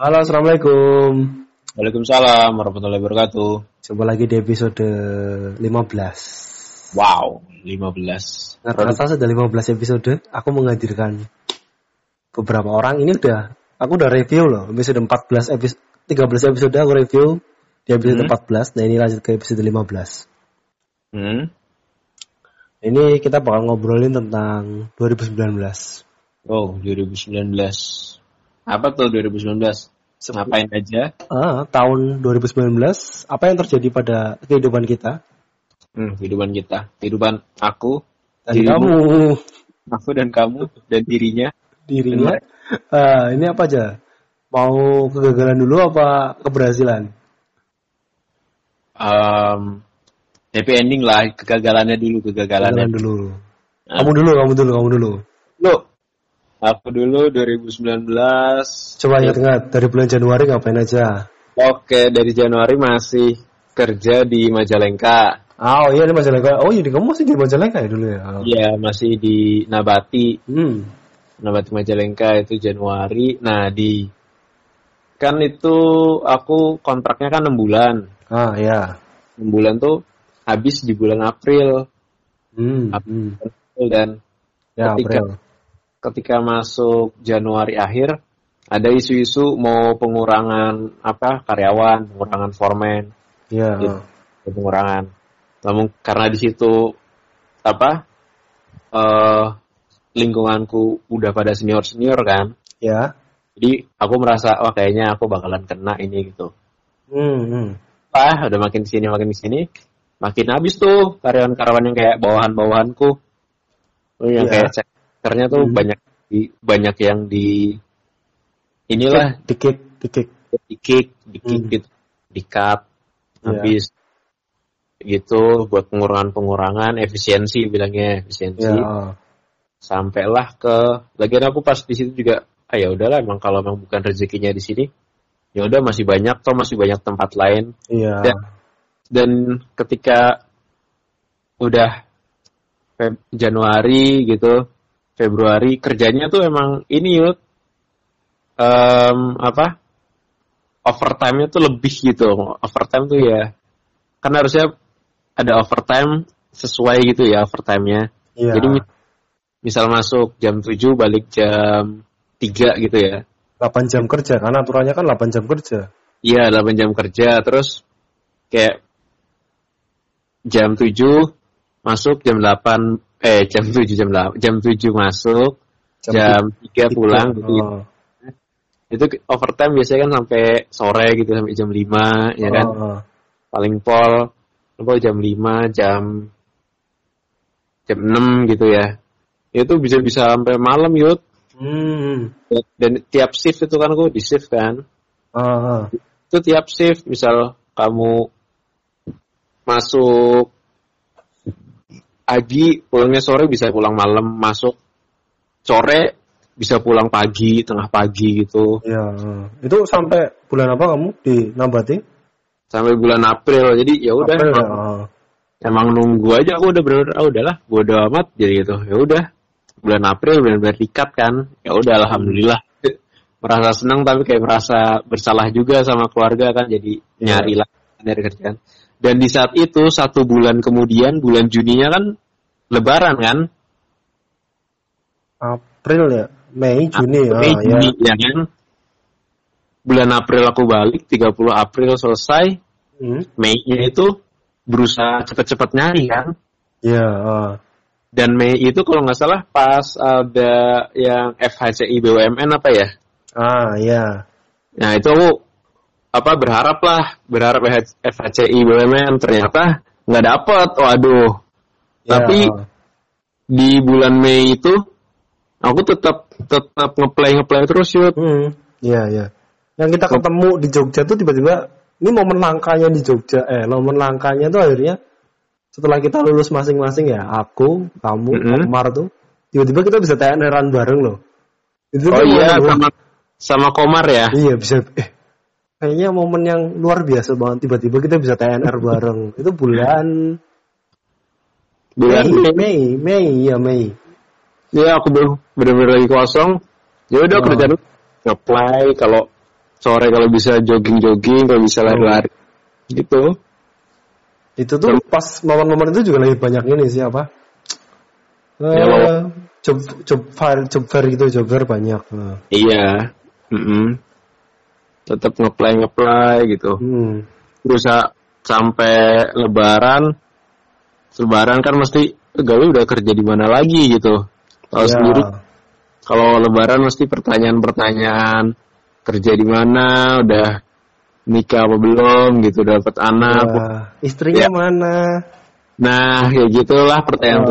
Halo, Assalamualaikum. Waalaikumsalam warahmatullahi wabarakatuh. Jumpa lagi di episode 15. Wow, 15. Rata sudah 15 episode, aku menghadirkan beberapa orang. Ini udah, aku udah review loh, episode 14 episode 13 episode aku review di episode Hmm. 14. Nah, ini lanjut ke episode 15. Hmm. Ini kita bakal ngobrolin tentang 2019. Oh, 2019. Apa tuh 2019? Ngapain aja? Ah, tahun 2019, apa yang terjadi pada kehidupan kita? Hmm, kehidupan kita. Kehidupan aku, Dan Dirimu. kamu, aku dan kamu, dan dirinya. dirinya. Ah, ini apa aja? Mau kegagalan dulu apa keberhasilan? Um, happy ending lah, kegagalannya dulu, kegagalannya. Kegagalan dulu. Nah. Kamu dulu, kamu dulu, kamu dulu. Lu, aku dulu 2019. Coba ingat-ingat dari bulan Januari ngapain aja? Oke, dari Januari masih kerja di Majalengka. Ah, oh iya di Majalengka. Oh iya, kamu masih di Majalengka ya dulu ya? Oh. Iya, masih di Nabati. Hmm. Nabati Majalengka itu Januari. Nah, di kan itu aku kontraknya kan 6 bulan. Ah, ya. 6 bulan tuh habis di bulan April. Hmm. April hmm. dan Ya, ketika April. Ketika masuk Januari akhir ada isu-isu mau pengurangan apa karyawan, pengurangan foreman, Ya. Gitu. pengurangan. Namun karena di situ apa eh lingkunganku udah pada senior-senior kan. Ya. Jadi aku merasa wah kayaknya aku bakalan kena ini gitu. Hmm. Ah, udah makin sini makin sini, makin habis tuh karyawan-karyawan yang kayak bawahan-bawahanku. Oh, yang Iya. kayak cekernya tuh Hmm. banyak di banyak yang di inilah Dikit, dikit. di-kick, di-kick Hmm. gitu, di-cut Iya. habis gitu buat pengurangan-pengurangan efisiensi bilangnya efisiensi oh. sampailah ke lagian aku pas di situ juga ah ya udahlah emang kalau emang bukan rezekinya di sini ya udah masih banyak toh masih banyak tempat lain Iya. Dan- dan ketika udah Januari gitu Februari kerjanya tuh emang ini yuk em, apa? Overtime-nya tuh lebih gitu. Overtime tuh ya kan harusnya ada overtime sesuai gitu ya overtime-nya. Iya. jadi mi- misal masuk jam 7 balik jam 3 gitu ya. 8 jam kerja, karena aturannya kan 8 jam kerja. Iya, 8 jam kerja, terus kayak jam 7 masuk jam 8 eh jam 7 jam 8, jam 7 masuk, jam, 3 pulang gitu. Oh. Itu overtime biasanya kan sampai sore gitu sampai jam 5 ya kan. Oh, oh. Paling pol apa jam 5, jam jam 6 gitu ya. Itu bisa bisa sampai malam yut. Hmm. Dan tiap shift itu kan aku di shift kan. Ah, ah. itu tiap shift misal kamu masuk pagi pulangnya sore bisa pulang malam masuk sore bisa pulang pagi tengah pagi gitu. Ya, itu sampai bulan apa kamu di Nambati? sampai bulan April jadi ya udah emang, ah. emang nunggu aja aku udah bener ah udahlah bodo amat jadi gitu. Ya udah bulan April benar-benar dikat kan ya udah alhamdulillah. Merasa senang tapi kayak merasa bersalah juga sama keluarga kan jadi nyari lah dari kerjaan dan di saat itu satu bulan kemudian bulan Juninya kan Lebaran kan April ya, Mei, Juni, ah, Mei, ya. Juni ya kan bulan April aku balik 30 April selesai Hmm. Mei-nya itu berusaha cepet-cepet nyari kan Ya, ah. dan Mei itu kalau nggak salah pas ada yang FHCI BUMN apa ya ah, ya. Nah itu aku apa berharap lah berharap FHCI BUMN ternyata nggak dapet waduh Ya, Tapi- di bulan Mei itu aku tetap tetap ngeplay ngeplay terus yuk Hmm, ya, ya. Yang kita ketemu di Jogja tuh tiba-tiba ini momen langkanya di Jogja, eh momen langkanya tuh akhirnya setelah kita lulus masing-masing ya, aku, kamu, Mm-mm. Komar tuh, tiba-tiba kita bisa TNR-an bareng loh. Itu oh iya sama sama Komar ya Iya bisa. Eh, kayaknya momen yang luar biasa banget. Tiba-tiba kita bisa TNR bareng. Itu bulan bulan Mei, Mei Mei, ya Mei. ya aku belum bener-bener lagi kosong ya udah Oh. kerjaan ngeplay kalau sore kalau bisa jogging-jogging, kalau bisa lari-lari. Gitu. Itu tuh pas momen-momen itu juga lebih banyak ini sih apa? Ya, Eh, lo- job job fair job fair gitu job fair banyak. Nah. Iya. Mm-mm. Tetap ngeplay ngeplay gitu. Hmm. Berusaha sampai lebaran. Lebaran kan mesti gawe udah kerja di mana lagi gitu. Tahu Ya. sendiri kalau lebaran mesti pertanyaan-pertanyaan kerja di mana, udah nikah apa belum gitu, dapat anak. Ya, istrinya Ya. mana? Nah, kayak gitulah pertanyaan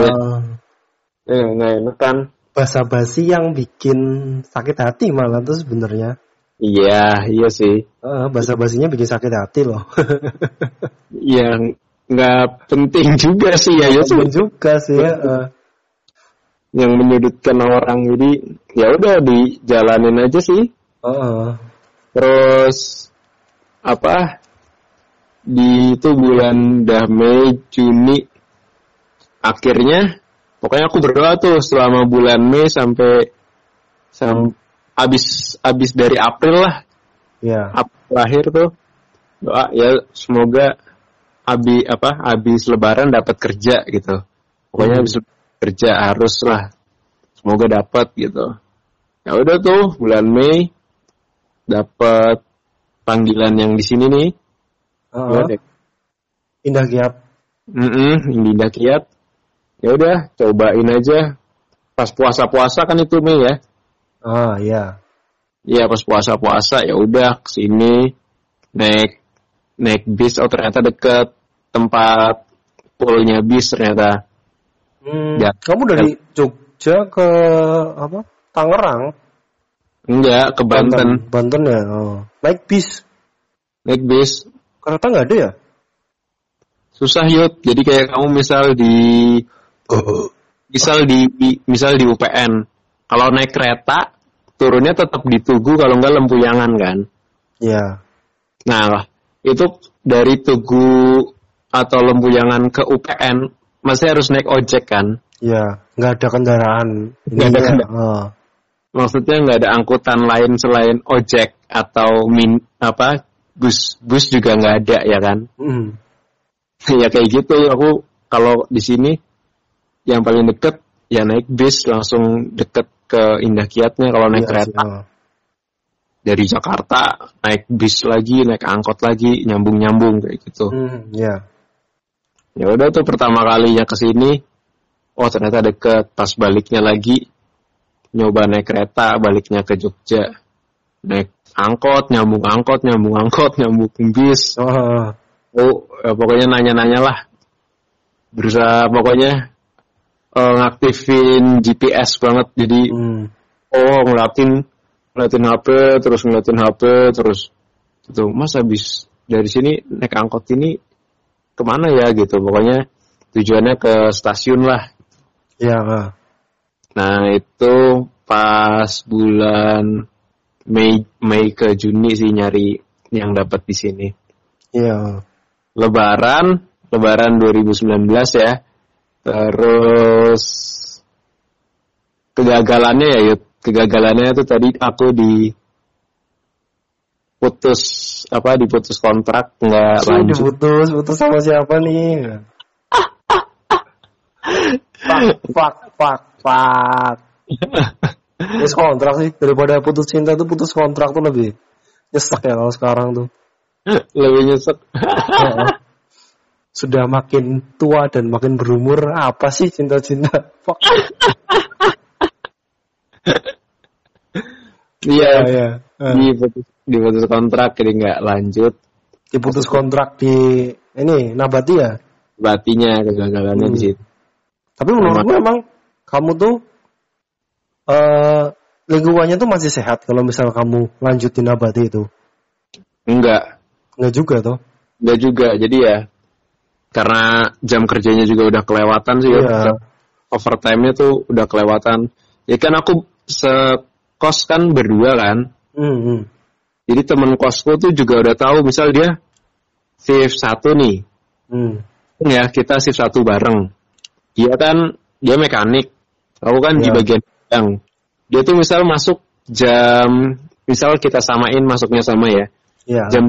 Eh, eh, nggak enak kan. basa-basi yang bikin sakit hati malah tuh sebenarnya. Iya, iya sih. Eh, basa-basinya bikin sakit hati loh. Yang nggak penting juga sih ya, ya juga sih ya. eh. yang menyudutkan orang jadi ya udah dijalanin aja sih. Heeh. Terus apa di itu bulan dah Mei Juni akhirnya pokoknya aku berdoa tuh selama bulan Mei sampai sam abis abis dari April lah Ya. April akhir tuh doa ya semoga abi apa abis Lebaran dapat kerja gitu pokoknya Hmm. abis kerja harus lah semoga dapat gitu ya udah tuh bulan Mei dapat panggilan yang di sini nih Heeh. Ya deh. Indah Kiat. Yang di Indah Kiat. ya udah cobain aja pas puasa-puasa kan itu Mei ya Ah, iya. Iya pas puasa-puasa ya udah ke sini naik naik bis oh ternyata deket tempat poolnya bis ternyata Hmm, Ya. Kamu dari Jogja ke apa? Tangerang, enggak ke Banten Banten ya. Oh. Naik bis. naik bis Kereta nggak ada ya? susah yuk jadi kayak kamu misal di misal di di- misal di UPN kalau naik kereta turunnya tetap di Tugu kalau enggak Lempuyangan kan Ya. nah itu dari Tugu atau Lempuyangan ke UPN masih harus naik ojek kan Ya, nggak ada kendaraan. Nggak ada kendaraan. Oh. maksudnya nggak ada angkutan lain selain ojek atau min apa bus bus juga nggak ada ya kan Hmm. ya kayak gitu aku kalau di sini yang paling deket ya naik bis langsung deket ke Indah Kiatnya kalau naik Iya sih, kereta oh. dari Jakarta naik bis lagi naik angkot lagi nyambung nyambung kayak gitu Hmm, ya. ya udah tuh pertama kalinya ke sini oh ternyata deket pas baliknya lagi nyoba naik kereta baliknya ke Jogja naik angkot nyambung angkot nyambung angkot nyambung bis Oh. oh ya pokoknya nanya-nanya lah berusaha pokoknya eh, ngaktifin GPS banget jadi Hmm. oh ngeliatin ngeliatin HP terus ngeliatin HP terus gitu mas habis dari sini naik angkot ini ke mana ya gitu pokoknya tujuannya ke stasiun lah Ya. ah. nah itu pas bulan Mei Mei ke Juni sih nyari yang dapat di sini Iya. Lebaran Lebaran 2019 ya terus kegagalannya ya Yud. kegagalannya itu tadi aku di putus apa diputus kontrak nggak lanjut diputus, putus sama siapa nih? Pak, pak, pak, pak. Putus kontrak sih daripada putus cinta tuh putus kontrak tuh lebih nyesek ya kalau sekarang tuh. lebih nyesek. Sudah makin tua dan makin berumur apa sih cinta-cinta? Fuck. iya iya. Diputus diputus kontrak jadi nggak lanjut Diputus kontrak di ini Nabati ya. batinya kegagalannya Hmm. di situ Tapi menurutku emang kamu tuh eh lingkungannya tuh masih sehat kalau misal kamu lanjutin Nabati itu. enggak Enggak juga tuh. enggak juga jadi ya karena jam kerjanya juga udah kelewatan sih ya. Iya. overtime-nya tuh udah kelewatan ya kan aku sekos kan berdua kan Hmm, hmm. jadi temen kosku tuh juga udah tahu misal dia shift satu nih Hmm. ya kita shift satu bareng dia kan dia mekanik aku kan di Iya. bagian bidang dia tuh misal masuk jam misal kita samain masuknya sama ya. Iya. Jam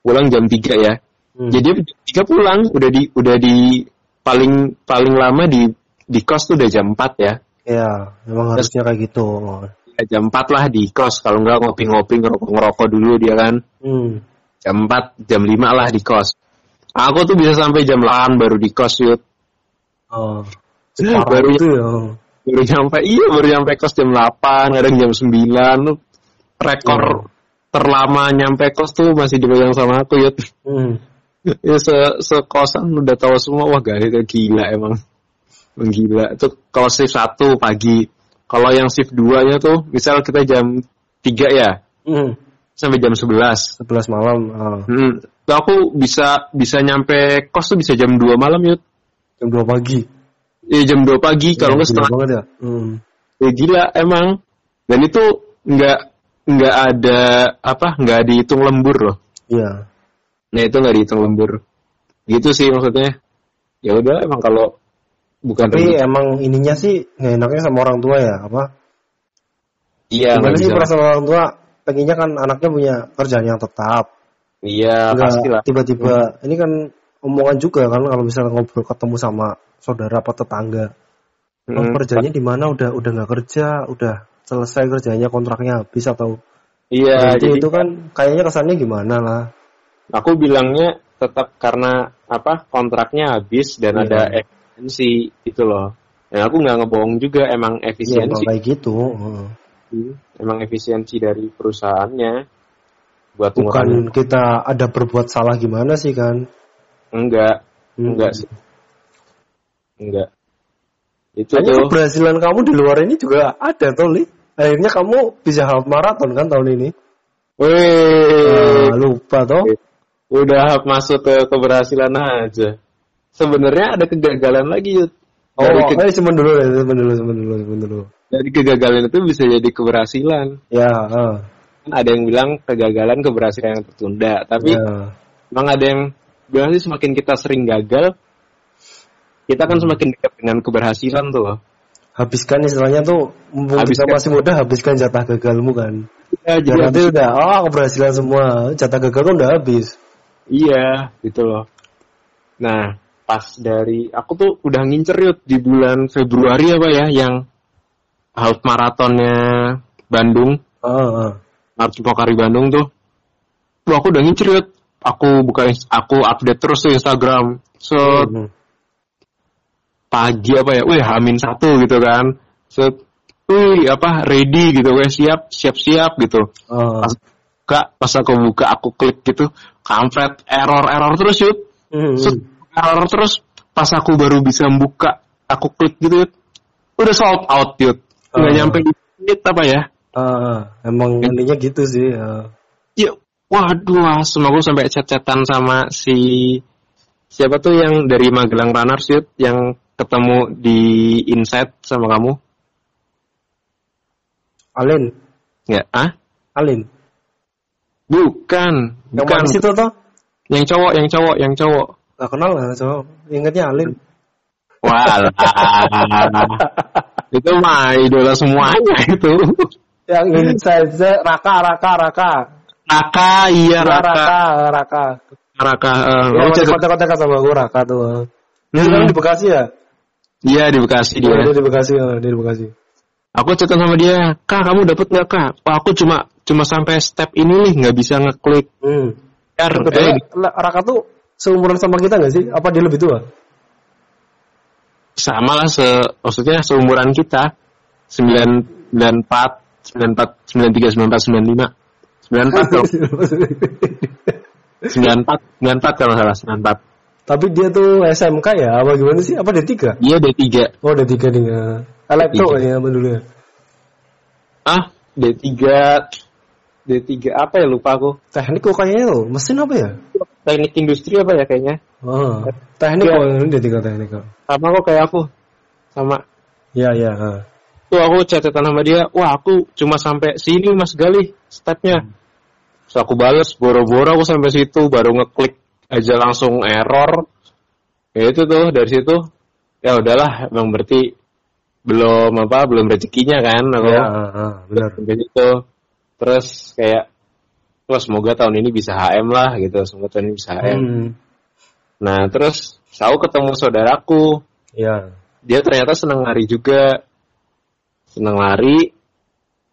pulang jam 3 ya. Hmm. Jadi 3 pulang udah di udah di paling paling lama di di kos tuh udah jam 4 ya. Iya, memang Terus- harusnya kayak gitu. Ya, jam 4 lah di kos kalau enggak ngopi-ngopi ngerokok-ngerokok dulu dia kan. Hmm. Jam 4, jam 5 lah di kos. Aku tuh bisa sampai jam 8 baru di kos yuk. Oh. Baru- itu ya. Baru nyampe, iya baru nyampe kos jam 8, kadang jam 9. Tuh rekor Hmm. terlama nyampe kos tuh masih dipegang sama aku yuk. Hmm. Ya se sekosan udah tahu semua wah gak gila emang Emang gila itu kalau shift satu pagi kalau yang shift 2 nya tuh misal kita jam 3 ya Hmm. sampai jam 11 11 malam. ah. hmm. Tuh aku bisa bisa nyampe kos tuh bisa jam 2 malam yuk Jam 2 pagi. ya jam 2 pagi kalau nggak setengah ya. Hmm. ya gila emang dan itu nggak nggak ada apa nggak dihitung lembur loh Iya. Nah itu nggak dihitung lembur gitu sih maksudnya ya udah emang kalau bukan Tapi rezeki- emang ininya sih nggak enaknya sama orang tua ya, apa? Iya, Gimana sih perasaan orang tua? Pengennya kan anaknya punya kerjaan yang tetap. Iya, Nggak pasti lah. tiba-tiba ini kan omongan juga kan kalau misalnya ngobrol ketemu sama saudara atau tetangga. Oh, Hmm, kerjanya di mana udah udah nggak kerja, udah selesai kerjanya kontraknya habis atau Iya, Berarti jadi itu kan kayaknya kesannya gimana lah. Aku bilangnya tetap karena apa kontraknya habis dan Iya. ada efisiensi itu loh. Dan aku nggak ngebohong juga emang Iya, efisiensi, kayak gitu. heeh. emang efisiensi dari perusahaannya buat Bukan mengurangi. kita ada berbuat salah gimana sih kan? Enggak, Hmm. enggak sih, enggak. Itu Kayaknya tuh keberhasilan kamu di luar ini juga ada tuh, Li. Akhirnya kamu bisa half marathon kan tahun ini. Wih, Ah, lupa toh. Udah masuk ke keberhasilan aja. Sebenarnya ada kegagalan lagi Yud. Oh, Dari, ke- eh simpen dulu ya, simpen dulu, simpen dulu, simpen dulu. dari kegagalan itu bisa jadi keberhasilan. Ya, Kan ada yang bilang kegagalan keberhasilan yang tertunda, tapi ya. emang ada yang bilang sih semakin kita sering gagal, kita kan semakin dekat dengan keberhasilan tuh loh. Habiskan istilahnya tuh, mumpung kita Habiskan. masih muda, habiskan jatah gagalmu kan. Ya, Ya, jadi nanti udah, oh keberhasilan semua, jatah gagal kan udah habis. Iya, gitu loh. Nah, pas dari aku tuh udah ngincer yuk di bulan Februari apa ya yang half maratonnya Bandung, ah. Marathon Pokari Bandung tuh. Tuh aku udah ngincer yuk. Aku buka aku update terus tuh Instagram. So Hmm. pagi apa ya? Wih, Hamin satu gitu kan. So wih apa ready gitu, wih siap siap siap gitu. Ah. Pas buka, pas aku buka aku klik gitu, kampret error error terus yuk. Hmm, So, error terus pas aku baru bisa buka, aku klik gitu, Yud. udah sold out, Yud. Nggak Oh. nyampe di menit apa ya? Ah, emang ininya gitu sih. ah. Ya, waduh, aku sampai chat-chatan sama si siapa tuh yang dari Magelang Runners, Yud, yang ketemu di Insight sama kamu? Alin, Nggak, ah? Alin. Bukan, Yang bukan. manis itu toh? Yang cowok, yang cowok, yang cowok. Gak kenal lah, cowok. Ingatnya Alin. Walah. itu mah idola semuanya itu. Yang inside Raka, Raka, Raka. Raka, iya Raka, Raka. Raka. Raka. Raka, eh, Ya, oh, masih kontak-kontak sama gue Raka tuh. Dia Hmm. sekarang di Bekasi ya? Iya di Bekasi dia. Dia di Bekasi, ah, dia di Bekasi. Aku chatan sama dia, kak kamu dapat nggak kak? Wah, aku cuma cuma sampai step ini nih nggak bisa ngeklik. Hmm. Kebetulan eh, Raka tuh seumuran sama kita gak sih? Apa dia lebih tua? sama lah se, maksudnya seumuran kita. 994, 94, 93, 94, 95. 94 kalau 94, 94 kalau nggak salah 94. Tapi dia tuh SMK ya? Apa gimana sih? Apa D3? Dia D3. Oh D3 nih. ya. Elektro D3. kayaknya apa dulu ya? Ah, D3 D3 apa ya lupa aku. Teknik kok kayaknya tuh. Mesin apa ya? Teknik industri apa ya kayaknya? Oh, teknik Iya. kok ini D3 teknik kok. Sama kok kayak aku. Sama. Iya, iya. Tuh aku catatan sama dia, wah aku cuma sampai sini Mas Gali stepnya. Terus aku bales, boro-boro aku sampai situ, baru ngeklik aja langsung error. Ya itu tuh dari situ, ya udahlah, emang berarti belum apa, belum rezekinya kan aku. Ah, benar. Sampai situ. terus kayak wah semoga tahun ini bisa HM lah gitu semoga tahun ini bisa HM Hmm. nah terus aku ketemu saudaraku Ya. dia ternyata senang lari juga senang lari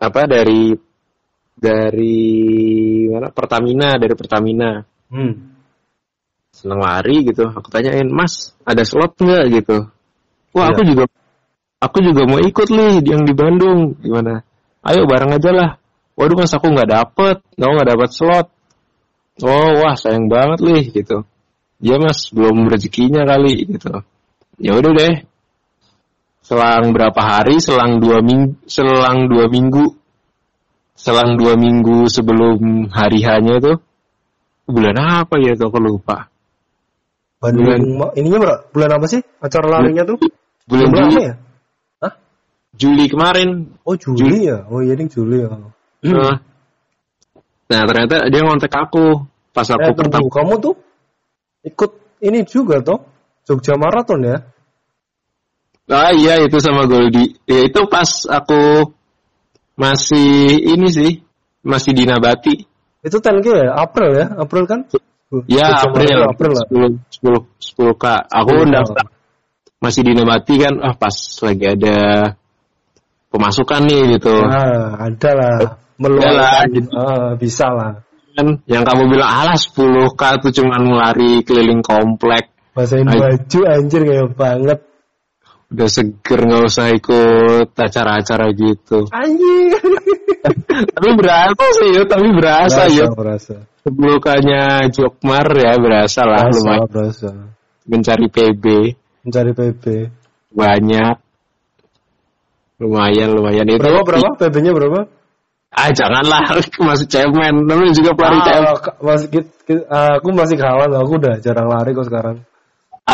apa dari dari mana Pertamina dari Pertamina Hmm. Senang lari gitu. Aku tanyain mas ada slot nggak? Gitu. Wah Iya. aku juga aku juga mau ikut nih yang di Bandung. Gimana? Ayo bareng aja lah. Waduh mas aku nggak dapet. Nggak nggak dapet slot. Oh wah sayang banget nih gitu. Ya mas belum rezekinya kali gitu. Ya udah deh. Selang berapa hari? Selang dua minggu selang dua minggu. Selang dua minggu sebelum hari hanya itu. Bulan apa ya tuh aku lupa Bandung ma- ininya berapa? Bulan apa sih? Acara larinya tuh? bulan Bulan Juli ya? Hah? Juli kemarin Oh Juli ya? Oh iya ini Juli ya. Nah, nah ternyata dia ngontek aku pas aku Eh, pertama kamu tuh ikut ini juga toh? Jogja Marathon ya? ah iya itu sama Goldie ya itu pas aku masih ini sih masih di Nabati Itu 10K ya? April ya? April kan? Ya April April lah. 10 10 10 k aku 10K. daftar masih di Nabati kan ah pas lagi ada pemasukan nih gitu Nah, ada lah. Meluangkan. gitu. Ah, bisa lah. kan yang kamu bilang alah 10 k tuh cuman lari keliling komplek Basahin baju anjir kayak banget. udah seger nggak usah ikut acara-acara gitu Anjir. tapi berasa sih tapi berasa, ya berasa. Sebelumnya Jokmar ya berasa lah Berasa, lumayan berasa. mencari PB Mencari PB. banyak lumayan lumayan itu Berapa berapa? PB-nya berapa? ah janganlah masih cemen namanya juga pelari cemen Ah, ka- masih ah, aku masih kawan, aku udah jarang lari kok sekarang.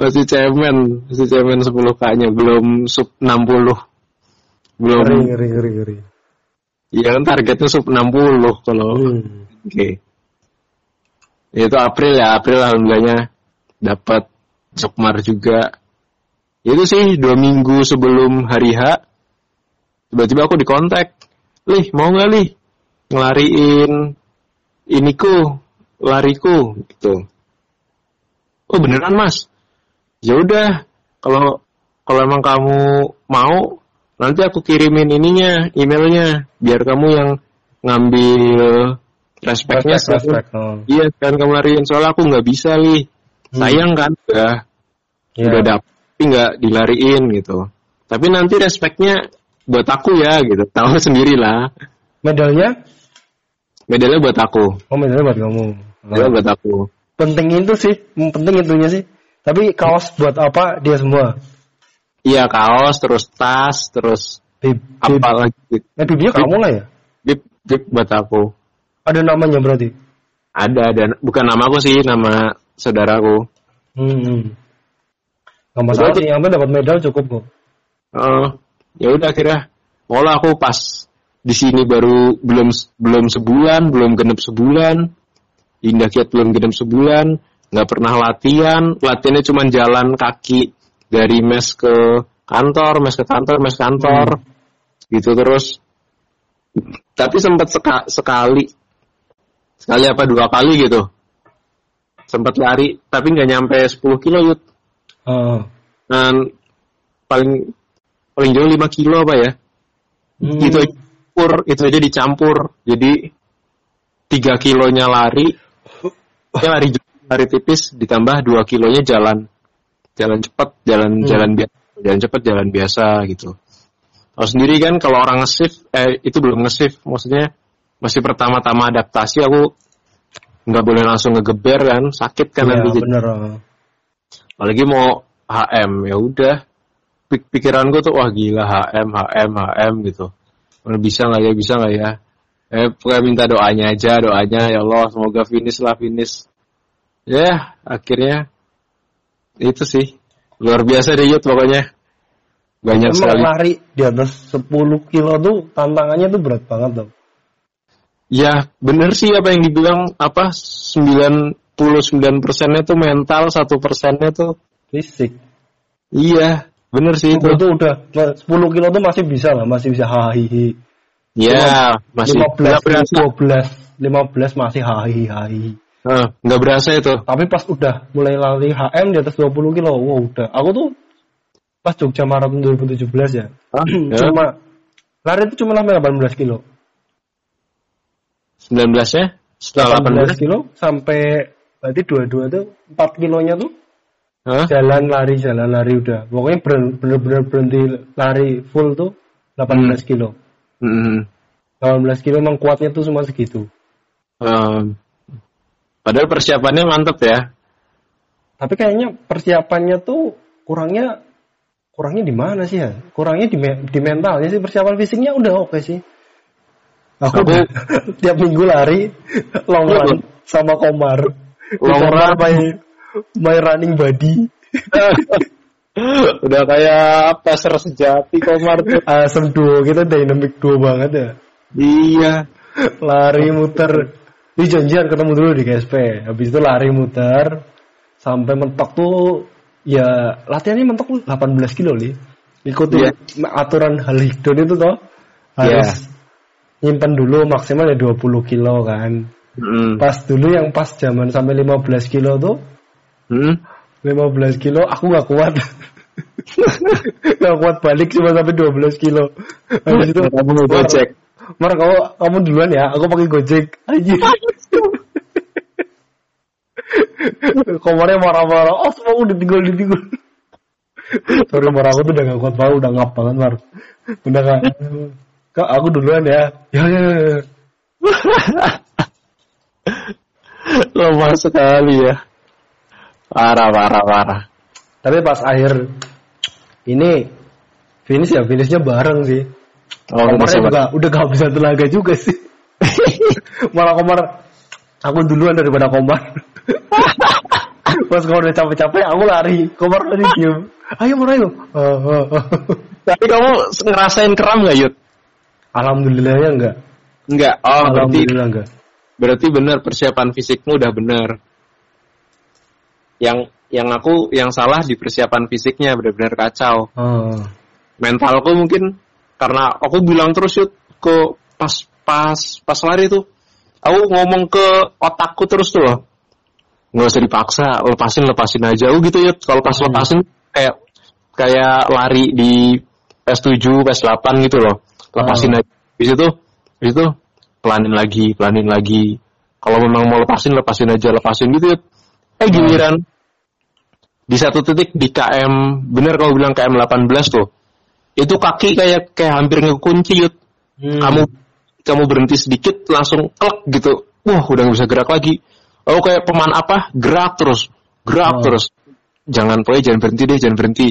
masih cemen masih cemen 10 k-nya belum sub 60 belum Ngeri, ngeri, ngeri, ngeri. Iya kan targetnya sub 60 kalau Hmm. oke. Itu April ya, April alhamdulillahnya dapat Jokmar juga. Itu sih dua minggu sebelum hari H, tiba-tiba aku dikontak, lih mau nggak lih ngelariin iniku, lariku gitu. Oh beneran mas? Ya udah, kalau kalau emang kamu mau, nanti aku kirimin ininya, emailnya, biar kamu yang ngambil respeknya. Respect, respect. Oh. Iya, kan kamu lariin soalnya aku nggak bisa nih. Hmm. Sayang kan, udah Iya. udah dapet, tapi nggak dilariin gitu. Tapi nanti respeknya buat aku ya gitu. Tahu sendiri lah. Medalnya? Medalnya buat aku. Oh, medalnya buat kamu. Medalnya buat aku. Penting itu sih, penting itunya sih. Tapi kaos buat apa dia semua? Iya kaos, terus tas, terus Bib, bib. apa lagi? Eh, bibnya kamu lah ya? Bib, bib buat aku. Ada namanya berarti? Ada, ada. Bukan nama aku sih, nama saudaraku. Hmm. Gak masalah sih, yang dapat medal cukup kok. Eh, ya udah akhirnya. Malah aku pas di sini baru belum belum sebulan, belum genep sebulan. Indah Kiat belum genep sebulan, nggak pernah latihan. Latihannya cuma jalan kaki dari mes ke kantor, mes ke kantor, mes ke kantor. Gitu terus. Tapi sempat seka- sekali sekali apa dua kali gitu. Sempat lari, tapi nggak nyampe 10 kilo yut. Ah. Dan paling paling jauh 5 kilo apa ya? Hmm. Itu campur, itu aja dicampur. Jadi 3 kilonya lari, ya lari lari tipis ditambah 2 kilonya jalan. Jalan cepat, jalan Hmm. jalan biasa, jalan cepat, jalan biasa gitu. Tahu sendiri kan kalau orang nge-shift, eh itu belum nge-shift, maksudnya masih pertama-tama adaptasi aku nggak boleh langsung ngegeber kan, sakit kan Iya, nanti bener. ah. apalagi mau HM ya udah Pik- pikiranku tuh wah gila HM HM HM gitu Mana bisa nggak ya bisa nggak ya eh pokoknya minta doanya aja doanya ya Allah semoga finish lah finish ya akhirnya itu sih luar biasa deh Yud pokoknya banyak Emang sekali lari di atas 10 kilo tuh tantangannya tuh berat banget tuh. ya bener sih apa yang dibilang apa 99 persennya tuh mental satu persennya tuh Fisik. iya bener sih itu tuh udah 10 kilo tuh masih bisa lah, masih bisa hahihi. Ya, masih 15, nggak berasa. 12, 15 masih hai hai. Nggak berasa itu. Tapi pas udah mulai lari HM di atas 20 kilo, wow udah. Aku tuh pas Jogja Marathon 2017 ya. Hah? Ya. Cuma lari itu cuma sampai 18 kilo. 19 ya? Setelah 18 18. kilo sampai berarti dua-dua tuh 4 kilonya tuh Hah? jalan lari jalan lari udah. Pokoknya bener- bener-bener berhenti lari full tuh 18 kilo. Mm. 18 kilo emang kuatnya tuh cuma segitu. Em, padahal persiapannya mantep ya. Tapi kayaknya persiapannya tuh kurangnya kurangnya di mana sih ya? Kurangnya di, me- di mentalnya sih persiapan fisiknya udah oke sih. Aku, Aku- tiap minggu lari long Iya, run sama Komar. Long run. my, my running body. Udah kayak peser sejati Komar tuh. Asem duo kita dynamic duo banget ya. Iya. Lari muter. Ini janjian ketemu dulu di KSP. Habis itu lari muter sampai mentok tuh ya latihannya mentok tuh 18 kilo li. Ikuti Iya. aturan Halidon itu toh harus nyimpen dulu maksimal ya 20 kilo kan. Mm. Pas dulu yang pas zaman sampai 15 kilo tuh Mm. 15 kilo aku nggak kuat. Gak kuat balik cuma sampai 12 kilo. Habis itu Kamu gojek. Mar kamu kamu duluan ya, aku pakai Gojek. Aja. Komarnya marah-marah. Oh, semua udah ditinggal ditinggal. Sorry Mar, aku tuh udah gak kuat banget, udah ngap banget Mar. Udah gak. Kak, aku duluan ya. Ya, ya, ya. ya. Lemah sekali ya. Parah, parah, parah. Tapi pas akhir ini finish ya, finishnya bareng sih. Oh, Komarnya masih juga udah gak bisa tenaga juga sih. Malah Komar, aku duluan daripada Komar. Pas Komar udah capek-capek, aku lari. Komar lari diem. Ayo Mar, ayo. Oh, oh, oh. Tapi kamu ngerasain kram nggak Yud? Alhamdulillah ya enggak. Enggak. Oh, berarti Alhamdulillah enggak. berarti benar persiapan fisikmu udah benar. Yang yang aku yang salah di persiapan fisiknya benar-benar kacau. Oh. Mentalku mungkin karena aku bilang terus Yud ke pas pas pas lari tuh aku ngomong ke otakku terus tuh loh. Nggak usah dipaksa lepasin lepasin aja. Oh gitu ya kalau pas Hmm. lepasin kayak kayak lari di PS7 PS8 gitu loh. Lepasin Oh. aja. Di situ di situ pelanin lagi pelanin lagi. Kalau memang mau lepasin lepasin aja lepasin gitu ya eh giliran di satu titik di KM bener kalau bilang KM 18 tuh itu kaki kayak kayak hampir ngekunci Yud. Hmm. kamu kamu berhenti sedikit langsung klek gitu wah udah nggak bisa gerak lagi oh kayak peman apa gerak terus gerak Oh. terus jangan pokoknya jangan berhenti deh jangan berhenti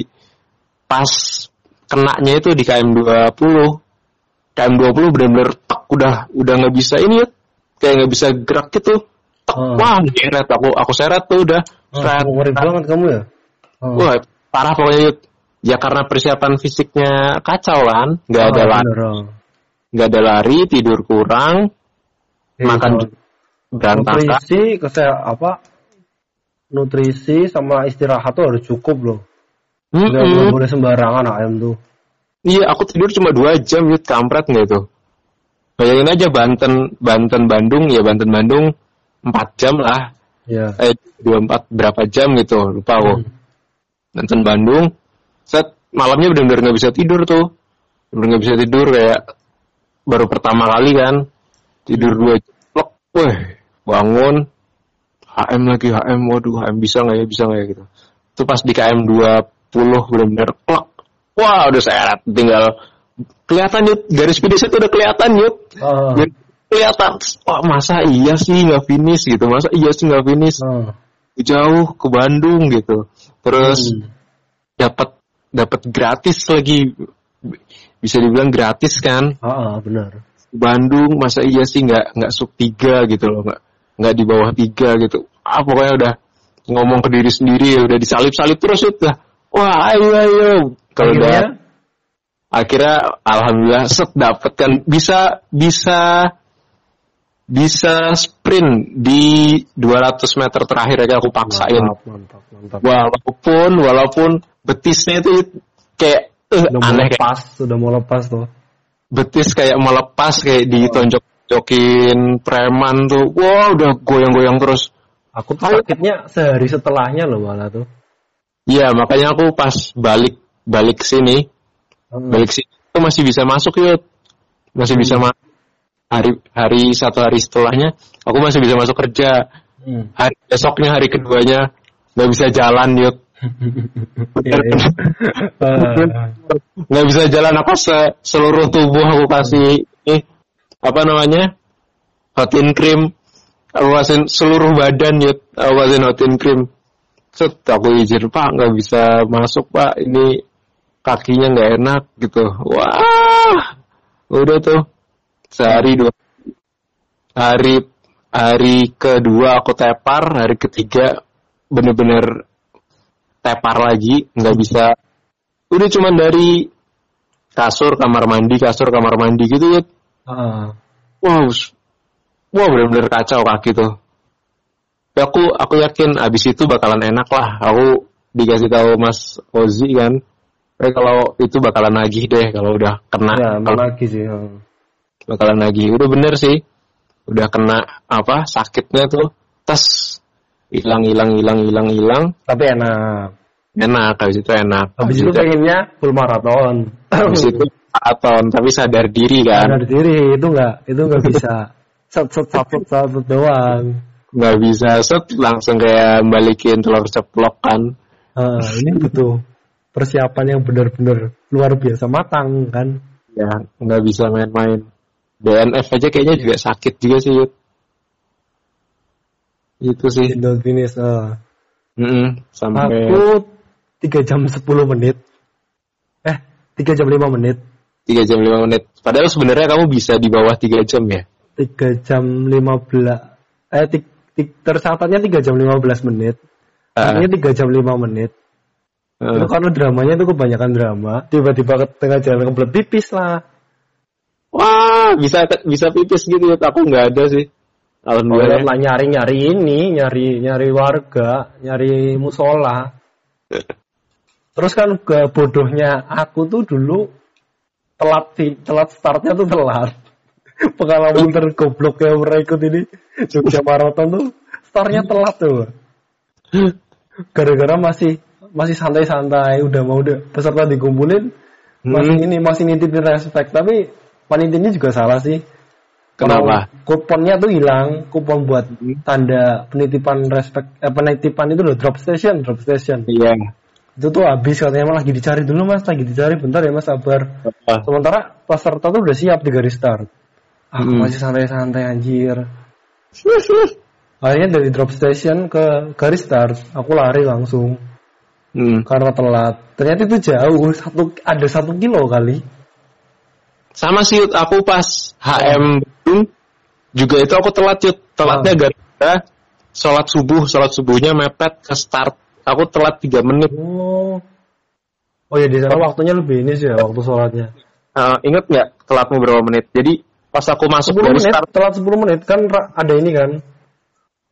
pas kenanya itu di KM 20 KM 20 benar-benar tek udah udah nggak bisa ini ya kayak nggak bisa gerak gitu tek Oh. wah seret aku aku seret tuh udah Oh, seret banget kamu ya. Oh. wah parah pokoknya Yud. Ya karena persiapan fisiknya kacau kan nggak ada Oh, lari oh. nggak ada lari tidur kurang Iya, makan kalau berantakan nutrisi kesehatan apa nutrisi sama istirahat tuh harus cukup loh nggak Mm-mm. nggak boleh sembarangan ayam tuh Iya, aku tidur cuma dua jam, yut kampret nggak itu? Bayangin aja Banten, Banten Bandung, ya Banten Bandung empat jam lah, ya eh dua empat berapa jam gitu, lupa aku. Hmm. Banten Bandung, set malamnya benar-benar nggak bisa tidur tuh, benar nggak bisa tidur kayak baru pertama kali kan, tidur dua jam, weh, bangun, HM lagi HM, waduh HM bisa nggak ya, bisa nggak ya gitu. Itu pas di KM 20 benar-benar plek, wah udah seret, tinggal kelihatan yut, garis finish itu udah kelihatan yut. Ah, Jadi kelihatan, wah masa iya sih nggak finish gitu, masa iya sih nggak finish ah. jauh ke Bandung gitu. Terus Hmm. dapat dapat gratis lagi, bisa dibilang gratis kan. Ah, benar Bandung masa iya sih nggak nggak sub tiga gitu loh, nggak nggak di bawah tiga gitu. Ah pokoknya udah ngomong ke diri sendiri, udah disalip-salip terus udah. Wah ayo ayo. Kalau udah Akhirnya, akhirnya alhamdulillah set dapet kan bisa bisa bisa sprint di 200 meter terakhir aja aku paksain mantap mantap mantap walaupun walaupun betisnya itu kayak eh, udah mau aneh kayak lepas udah mau lepas tuh betis kayak melepas kayak ditonjok-tonjokin preman tuh. Wah, udah goyang-goyang terus. Aku tuh sakitnya sehari setelahnya loh malah tuh. Iya, makanya aku pas balik balik sini, Hmm. balik sini itu masih bisa masuk yuk. Masih bisa Hmm. masuk. Hari hari satu hari setelahnya aku masih bisa masuk kerja. Hmm. Hari besoknya hari keduanya nggak bisa jalan yuk. Iya, iya. Nggak bisa jalan apa se- seluruh tubuh aku kasih eh, apa namanya hotin cream aku seluruh badan yuk aku kasihin hotin cream set aku izin pak nggak bisa masuk pak ini kakinya nggak enak gitu wah udah tuh sehari dua hari hari kedua aku tepar hari ketiga bener-bener tepar lagi nggak bisa. Udah cuman dari kasur kamar mandi kasur kamar mandi gitu ya Ah. wow wow bener-bener kacau kaki tuh. Tapi aku aku yakin abis itu bakalan enak lah. Aku dikasih tahu Mas Ozi kan eh kalau itu bakalan nagih deh kalau udah kena. Ya, kalau lagi sih. Bakalan nagih. Udah bener sih. Udah kena apa sakitnya tuh. Tes. Hilang hilang hilang hilang hilang. Tapi enak. enak. Habis itu enak. Habis itu pengennya full maraton. habis itu maraton tapi sadar diri kan? Sadar diri. Itu enggak itu enggak bisa. Set set set, set doang. nggak bisa. Set langsung kayak balikin telur ceplok kan? Ah, ini butuh persiapan yang benar-benar luar biasa matang kan. ya nggak bisa main-main DNF aja kayaknya juga sakit juga sih Yud. itu sih Windows finish. ah. Mm-mm, sampai Aku 3 jam 10 menit. Eh, 3 jam 5 menit. tiga jam lima menit padahal sebenarnya kamu bisa di bawah tiga jam ya 3 jam 15 eh tik, tik, tercatatnya 3 jam 15 menit. Ah. Ini 3 jam 5 menit. Eh, Itu karena dramanya itu kebanyakan drama. Tiba-tiba ke tengah jalan kebelet pipis lah. Wah bisa bisa pipis gitu aku nggak ada sih alhamdulillah lah nyari-nyari ini, nyari nyari warga, nyari musola. Terus kan ke bodohnya aku tuh dulu telat telat startnya tuh telat. Pengalaman tergoblok yang pernah ikut ini Jogja Marathon tuh startnya telat tuh. Gara-gara masih masih santai-santai, udah mau udah peserta dikumpulin, masih Hmm. ini masih nitipin respect, tapi panitianya juga salah sih. Kenapa? Kuponnya tuh hilang, kupon buat tanda penitipan respect, eh, penitipan itu loh drop station, drop station. iya Itu tuh habis katanya emang lagi dicari dulu mas, lagi dicari bentar ya mas sabar. Apa? Sementara peserta tuh udah siap di garis start. Aku Hmm. masih santai-santai anjir. Akhirnya dari drop station ke garis start, aku lari langsung Hmm. karena telat. Ternyata itu jauh, satu ada satu kilo kali. Sama sih Yud, aku pas HM Bandung juga itu aku telat Yud. Telatnya gara-gara sholat subuh, sholat subuhnya mepet ke start. Aku telat 3 menit. Oh, oh ya di sana waktunya lebih ini sih ya waktu sholatnya. Eh, ingat nggak telatmu berapa menit? Jadi pas aku masuk 10 dari menit, start telat 10 menit kan ada ini kan.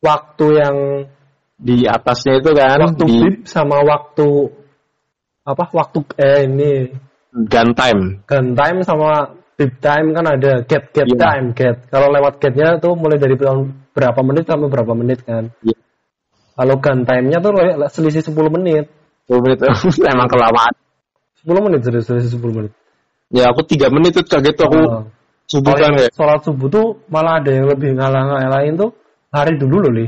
Waktu yang di atasnya itu kan waktu di sama waktu apa? Waktu eh ini gun time. gun time sama bip time kan ada get get Iya. time get. Kalau lewat getnya tuh mulai dari berapa menit sampai berapa menit kan. Iya. Kalau gun time-nya tuh selisih 10 menit. 10 menit emang kelamaan. 10 menit serius, selisih 10 menit. Ya aku 3 menit tuh kaget tuh aku Oh. subuh kan kayak sholat subuh tuh malah ada yang lebih ngalah-ngalahin tuh lari dulu loh li.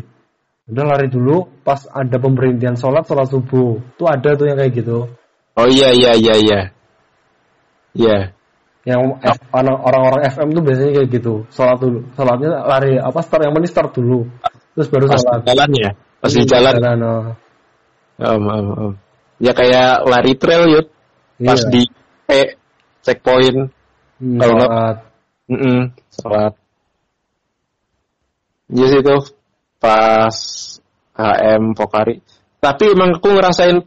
Udah lari dulu pas ada pemberhentian sholat sholat subuh. Tuh ada tuh yang kayak gitu. Oh iya iya iya iya. Iya. Yang F- orang- orang-orang FM tuh biasanya kayak gitu. Sholat dulu. Sholatnya lari apa start yang penting start dulu. Terus baru Pas sholat. jalan ya. Pas di Iya, jalan. oh. Om, om, om. Ya kayak lari trail yuk. Pas Iya. di eh checkpoint. Hmm, kalau nggak- sholat. Mm sholat. Iya sih itu pas HM Pokari. Tapi emang aku ngerasain,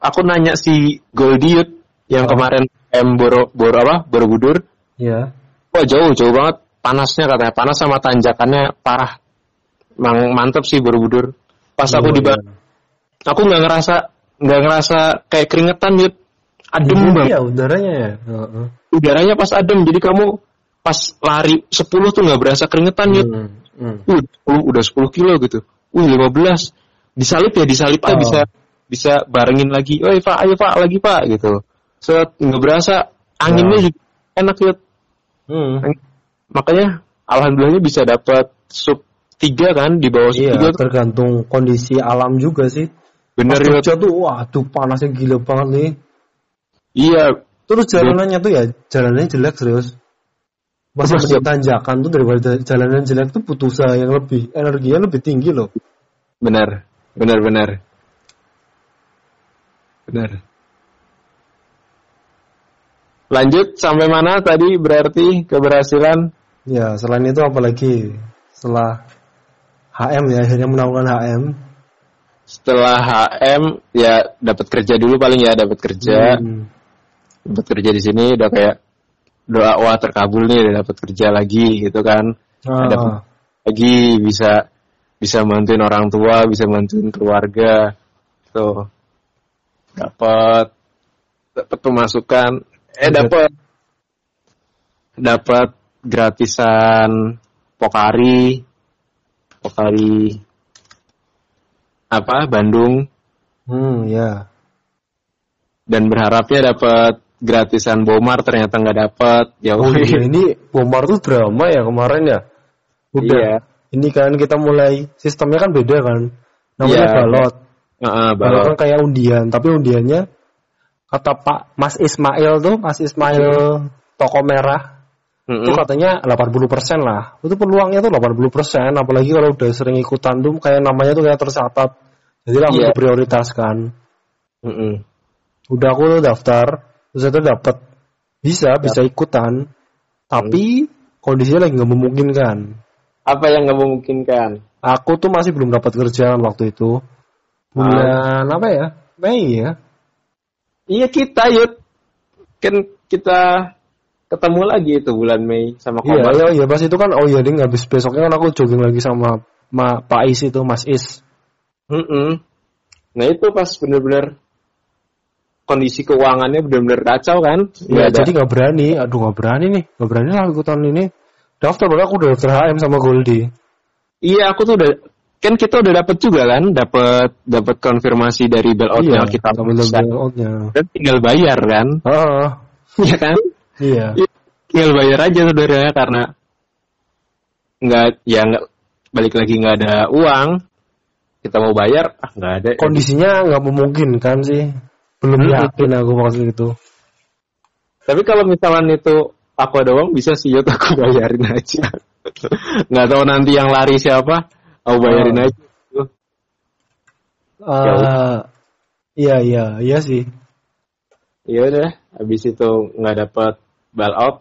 aku nanya si Goldie Yud, yang Oh. kemarin M Boro, Boro apa? Borobudur. Iya. Wah jauh, jauh banget. Panasnya katanya, panas sama tanjakannya parah. Emang mantep sih Borobudur. Pas aku Oh, di iya. aku nggak ngerasa, nggak ngerasa kayak keringetan Yud. adem Iya, banget. ya udaranya ya. Heeh. Udaranya pas adem, jadi kamu pas lari 10 tuh nggak berasa keringetan Yud. Hmm, hmm. Uh, 10, udah 10 kilo gitu. Uh, 15. Disalip ya, disalip ah Oh. bisa bisa barengin lagi. Oh, Pak, ayo Pak, lagi Pak gitu. Set nggak berasa anginnya Nah. juga enak Yud. Hmm. Makanya alhamdulillahnya bisa dapat sub 3 kan di bawah sub Iya, 3 tuh. tergantung kondisi alam juga sih. Bener Pas. Jogja tuh, wah tuh panasnya gila banget nih. Iya, Terus jalanannya tuh ya, jalanannya jelek serius. Masih Terus, punya tanjakan tuh daripada jalanan jelek tuh butuh usaha yang lebih, energinya lebih tinggi loh. benar. Benar benar. Benar. Lanjut sampai mana tadi berarti keberhasilan? Ya, selain itu apalagi setelah HM ya, akhirnya menawarkan HM. setelah HM ya dapat kerja dulu paling ya dapat kerja. Hmm. dapat kerja di sini udah kayak doa wah terkabul nih udah dapat kerja lagi gitu kan. Ah, Ada lagi bisa bisa bantuin orang tua bisa bantuin keluarga. Tuh dapat dapat pemasukan eh Oke. dapat dapat gratisan Pokari Pokari apa Bandung hmm, ya. dan berharapnya dapat gratisan Bomar ternyata nggak dapat ya Oh iya, ini Bomar tuh drama ya kemarin ya. Udah. Iya. Ini kan kita mulai sistemnya kan beda kan. Namanya Iya, balot. Heeh, Balot balot. kan kayak undian, tapi undiannya kata Pak Mas Ismail tuh, Mas Ismail toko merah Mm-mm. itu katanya 80% lah. Itu peluangnya tuh 80%, apalagi kalau udah sering ikutan tuh kayak namanya tuh kayak tercatat. Jadi langsung Iya. diprioritaskan. Mm-mm. Udah aku tuh daftar, terus itu dapat bisa bisa ikutan, tapi kondisinya lagi nggak memungkinkan. Apa yang nggak memungkinkan? Aku tuh masih belum dapat kerjaan waktu itu. Bulan apa ya? Mei ya. Iya kita yuk kan kita ketemu lagi itu bulan Mei sama Iya, Komar. iya, iya, pas itu kan, oh iya, ding, habis besoknya kan aku jogging lagi sama Ma, Pak Is itu, Mas Is. Mm-mm. Nah itu pas bener-bener kondisi keuangannya bener-bener kacau kan? Iya, ada. jadi nggak berani, aduh nggak berani nih, nggak berani lah ikutan ini. Daftar, padahal aku udah daftar HM sama Goldie. Iya aku tuh udah kan kita udah dapat juga kan, dapat dapat konfirmasi dari bailoutnya iya, kita bailoutnya. Dan tinggal bayar kan, Ah, Iya kan? iya. tinggal bayar aja saudara karena nggak ya nggak balik lagi nggak ada uang kita mau bayar ah nggak ada Kondisinya nggak memungkinkan sih. Belum Hmm. yakin aku waktu itu. tapi kalau misalnya itu aku ada uang bisa sih ya aku bayarin aja nggak tahu nanti yang lari siapa aku bayarin Oh. aja Ah, iya, iya, iya sih. ya udah habis itu nggak dapat bailout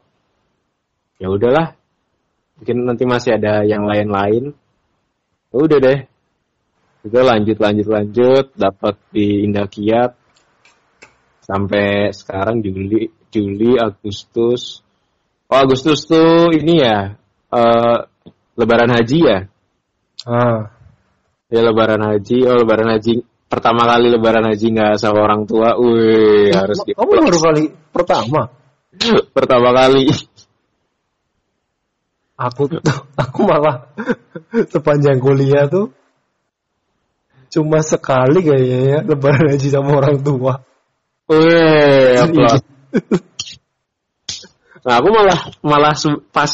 ya udahlah. Mungkin nanti masih ada yang lain-lain. Ya udah deh. Kita lanjut lanjut lanjut dapat di Indah Kiat sampai sekarang Juli Juli Agustus. Oh Agustus tuh ini ya eh, Lebaran Haji ya Ah, ya Lebaran Haji oh Lebaran Haji pertama kali Lebaran Haji nggak sama orang tua, wih harus gitu kamu baru kali pertama. pertama kali Aku tuh, aku malah sepanjang kuliah tuh cuma sekali kayaknya ya lebaran haji sama orang tua. Wih, aplaus. Nah, aku malah malah pas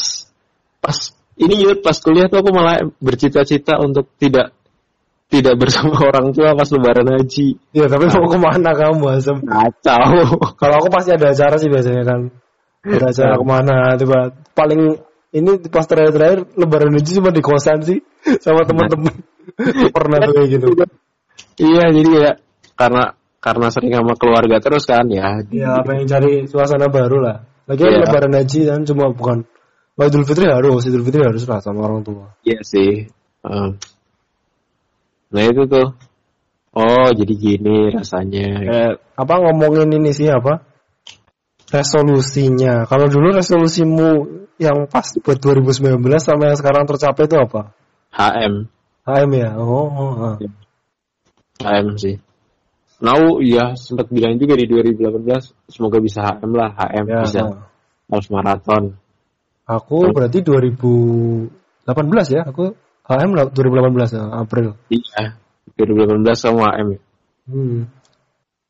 pas ini yuk pas kuliah tuh aku malah bercita-cita untuk tidak tidak bersama orang tua pas lebaran haji. Ya tapi mau ke mana kamu Asem? Kacau. Kalau aku pasti ada acara sih biasanya kan. Ada acara ke mana tiba paling ini pas terakhir-terakhir lebaran haji cuma di kosan sih sama teman-teman. Pernah tuh kayak gitu. iya, jadi ya karena karena sering sama keluarga terus kan ya. Ya pengen cari suasana baru lah. Lagian Iya. lebaran haji kan cuma bukan Wah, Idul Fitri harus, Idul Fitri harus lah sama orang tua. Iya sih. Heeh. Nah itu tuh. Oh, jadi gini rasanya. Eh, apa ngomongin ini sih apa? Resolusinya. Kalau dulu resolusimu yang pas buat 2019 sama yang sekarang tercapai itu apa? HM. HM ya. Oh, oh, oh. HM sih. Nau iya sempat bilang juga di 2018 semoga bisa HM lah HM Ya, bisa nah. harus maraton. Aku berarti 2018 ya, aku HM lah 2018 ya, April. Iya 2018 sama HM. ya. Hmm.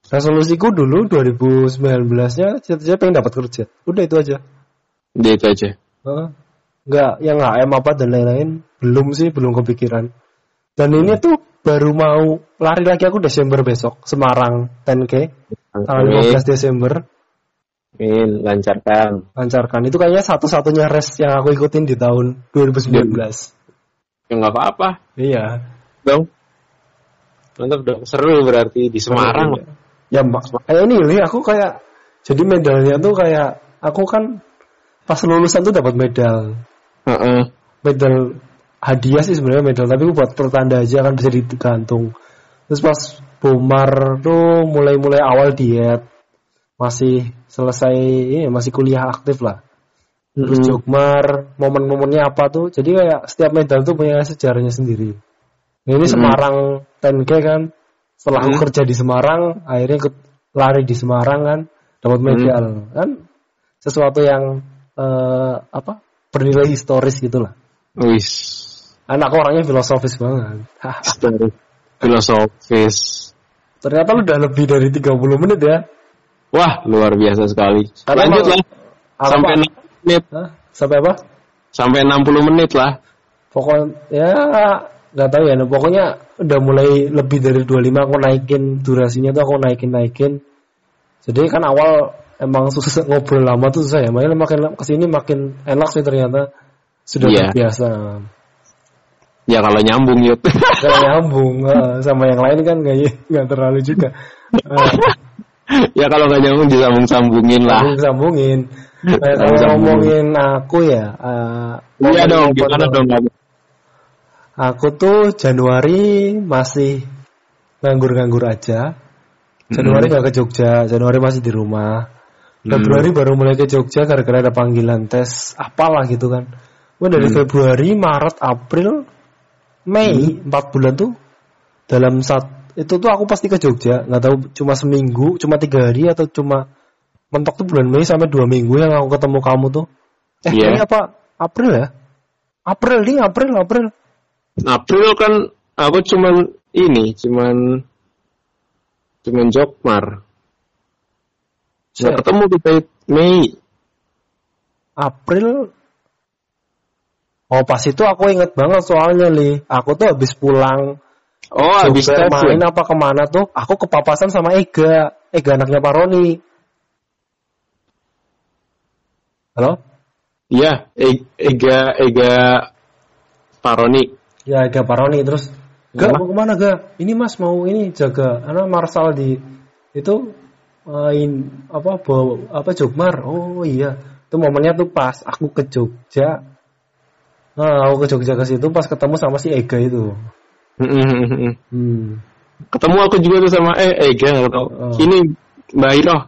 Resolusiku dulu 2019-nya cita-cita pengen dapat kerja. Udah itu aja. Udah itu aja. Heeh. Enggak, yang HM apa dan lain-lain belum sih, belum kepikiran. Dan ini tuh baru mau lari lagi aku Desember besok Semarang 10K tanggal Amin, 15 Desember amin, lancarkan. lancarkan itu kayaknya satu-satunya race yang aku ikutin di tahun 2019 Ya nggak apa-apa iya dong. Mantap dong. Seru berarti di Semarang. ya mak kayak ini Li, aku kayak jadi medalnya tuh kayak aku kan pas lulusan tuh dapat medal Heeh. medal hadiah sih sebenarnya medal tapi buat pertanda aja kan bisa digantung terus pas bomar tuh mulai-mulai awal diet masih selesai ini masih kuliah aktif lah terus Mm-mm. jogmar momen-momennya apa tuh jadi kayak setiap medal tuh punya sejarahnya sendiri nah, ini Mm. Semarang 10K kan setelah aku Mm. kerja di Semarang akhirnya ikut lari di Semarang kan dapat medal kan sesuatu yang eh, apa bernilai historis gitulah Wis. Anak orangnya filosofis banget. Filosofis. Ternyata lu udah lebih dari 30 menit ya. Wah, luar biasa sekali. Karena Lanjut lah. Sampai Apa? 60 menit. Hah? Sampai apa? Sampai 60 menit lah. Pokoknya ya nggak tahu ya. nah, Pokoknya udah mulai lebih dari 25 aku naikin durasinya tuh aku naikin naikin. Jadi kan awal emang susah ngobrol lama tuh susah ya. Makanya makin ke sini makin enak sih ternyata sudah Iya. biasa. Ya kalau nyambung yuk. Kalau nyambung eh, sama yang lain kan nggak nggak terlalu juga. Ya kalau nggak nyambung disambung-sambungin lah. Sambung sambungin. Eh, kalau Sambung-sambungin. ngomongin aku ya, eh, Iya dong, gimana dong? Aku tuh Januari masih nganggur-nganggur aja. Januari nggak ke Jogja, Januari masih di rumah. Februari baru mulai ke Jogja gara-gara ada panggilan tes apalah gitu kan. Gue dari Februari, Maret, April, Mei, empat bulan tuh dalam saat itu tuh aku pasti ke Jogja, nggak tahu cuma seminggu, cuma tiga hari atau cuma mentok tuh bulan Mei sampai dua minggu yang aku ketemu kamu tuh. Eh, Iya. ini apa? April ya? April nih, April, April. April kan aku cuman ini, cuman cuman Jokmar. Siap. ketemu kita Mei. April Oh pas itu aku inget banget soalnya li Aku tuh habis pulang Oh, habis tes main ya? apa ke mana tuh Aku kepapasan sama Ega Ega anaknya Pak Roni Halo? Iya, E- Ega Ega Paroni. Ya Ega Pak Roni Terus Ga Kenapa? mau ke mana Ga? Ini mas mau ini jaga Karena Marsal di Itu main apa bawa apa Jogmar oh iya itu momennya tuh pas aku ke Jogja nah aku ke Jogja ke situ pas ketemu sama si Ega itu hmm. Ketemu aku juga tuh sama eh Ega nggak tahu. Oh. Ini Mbak Iro.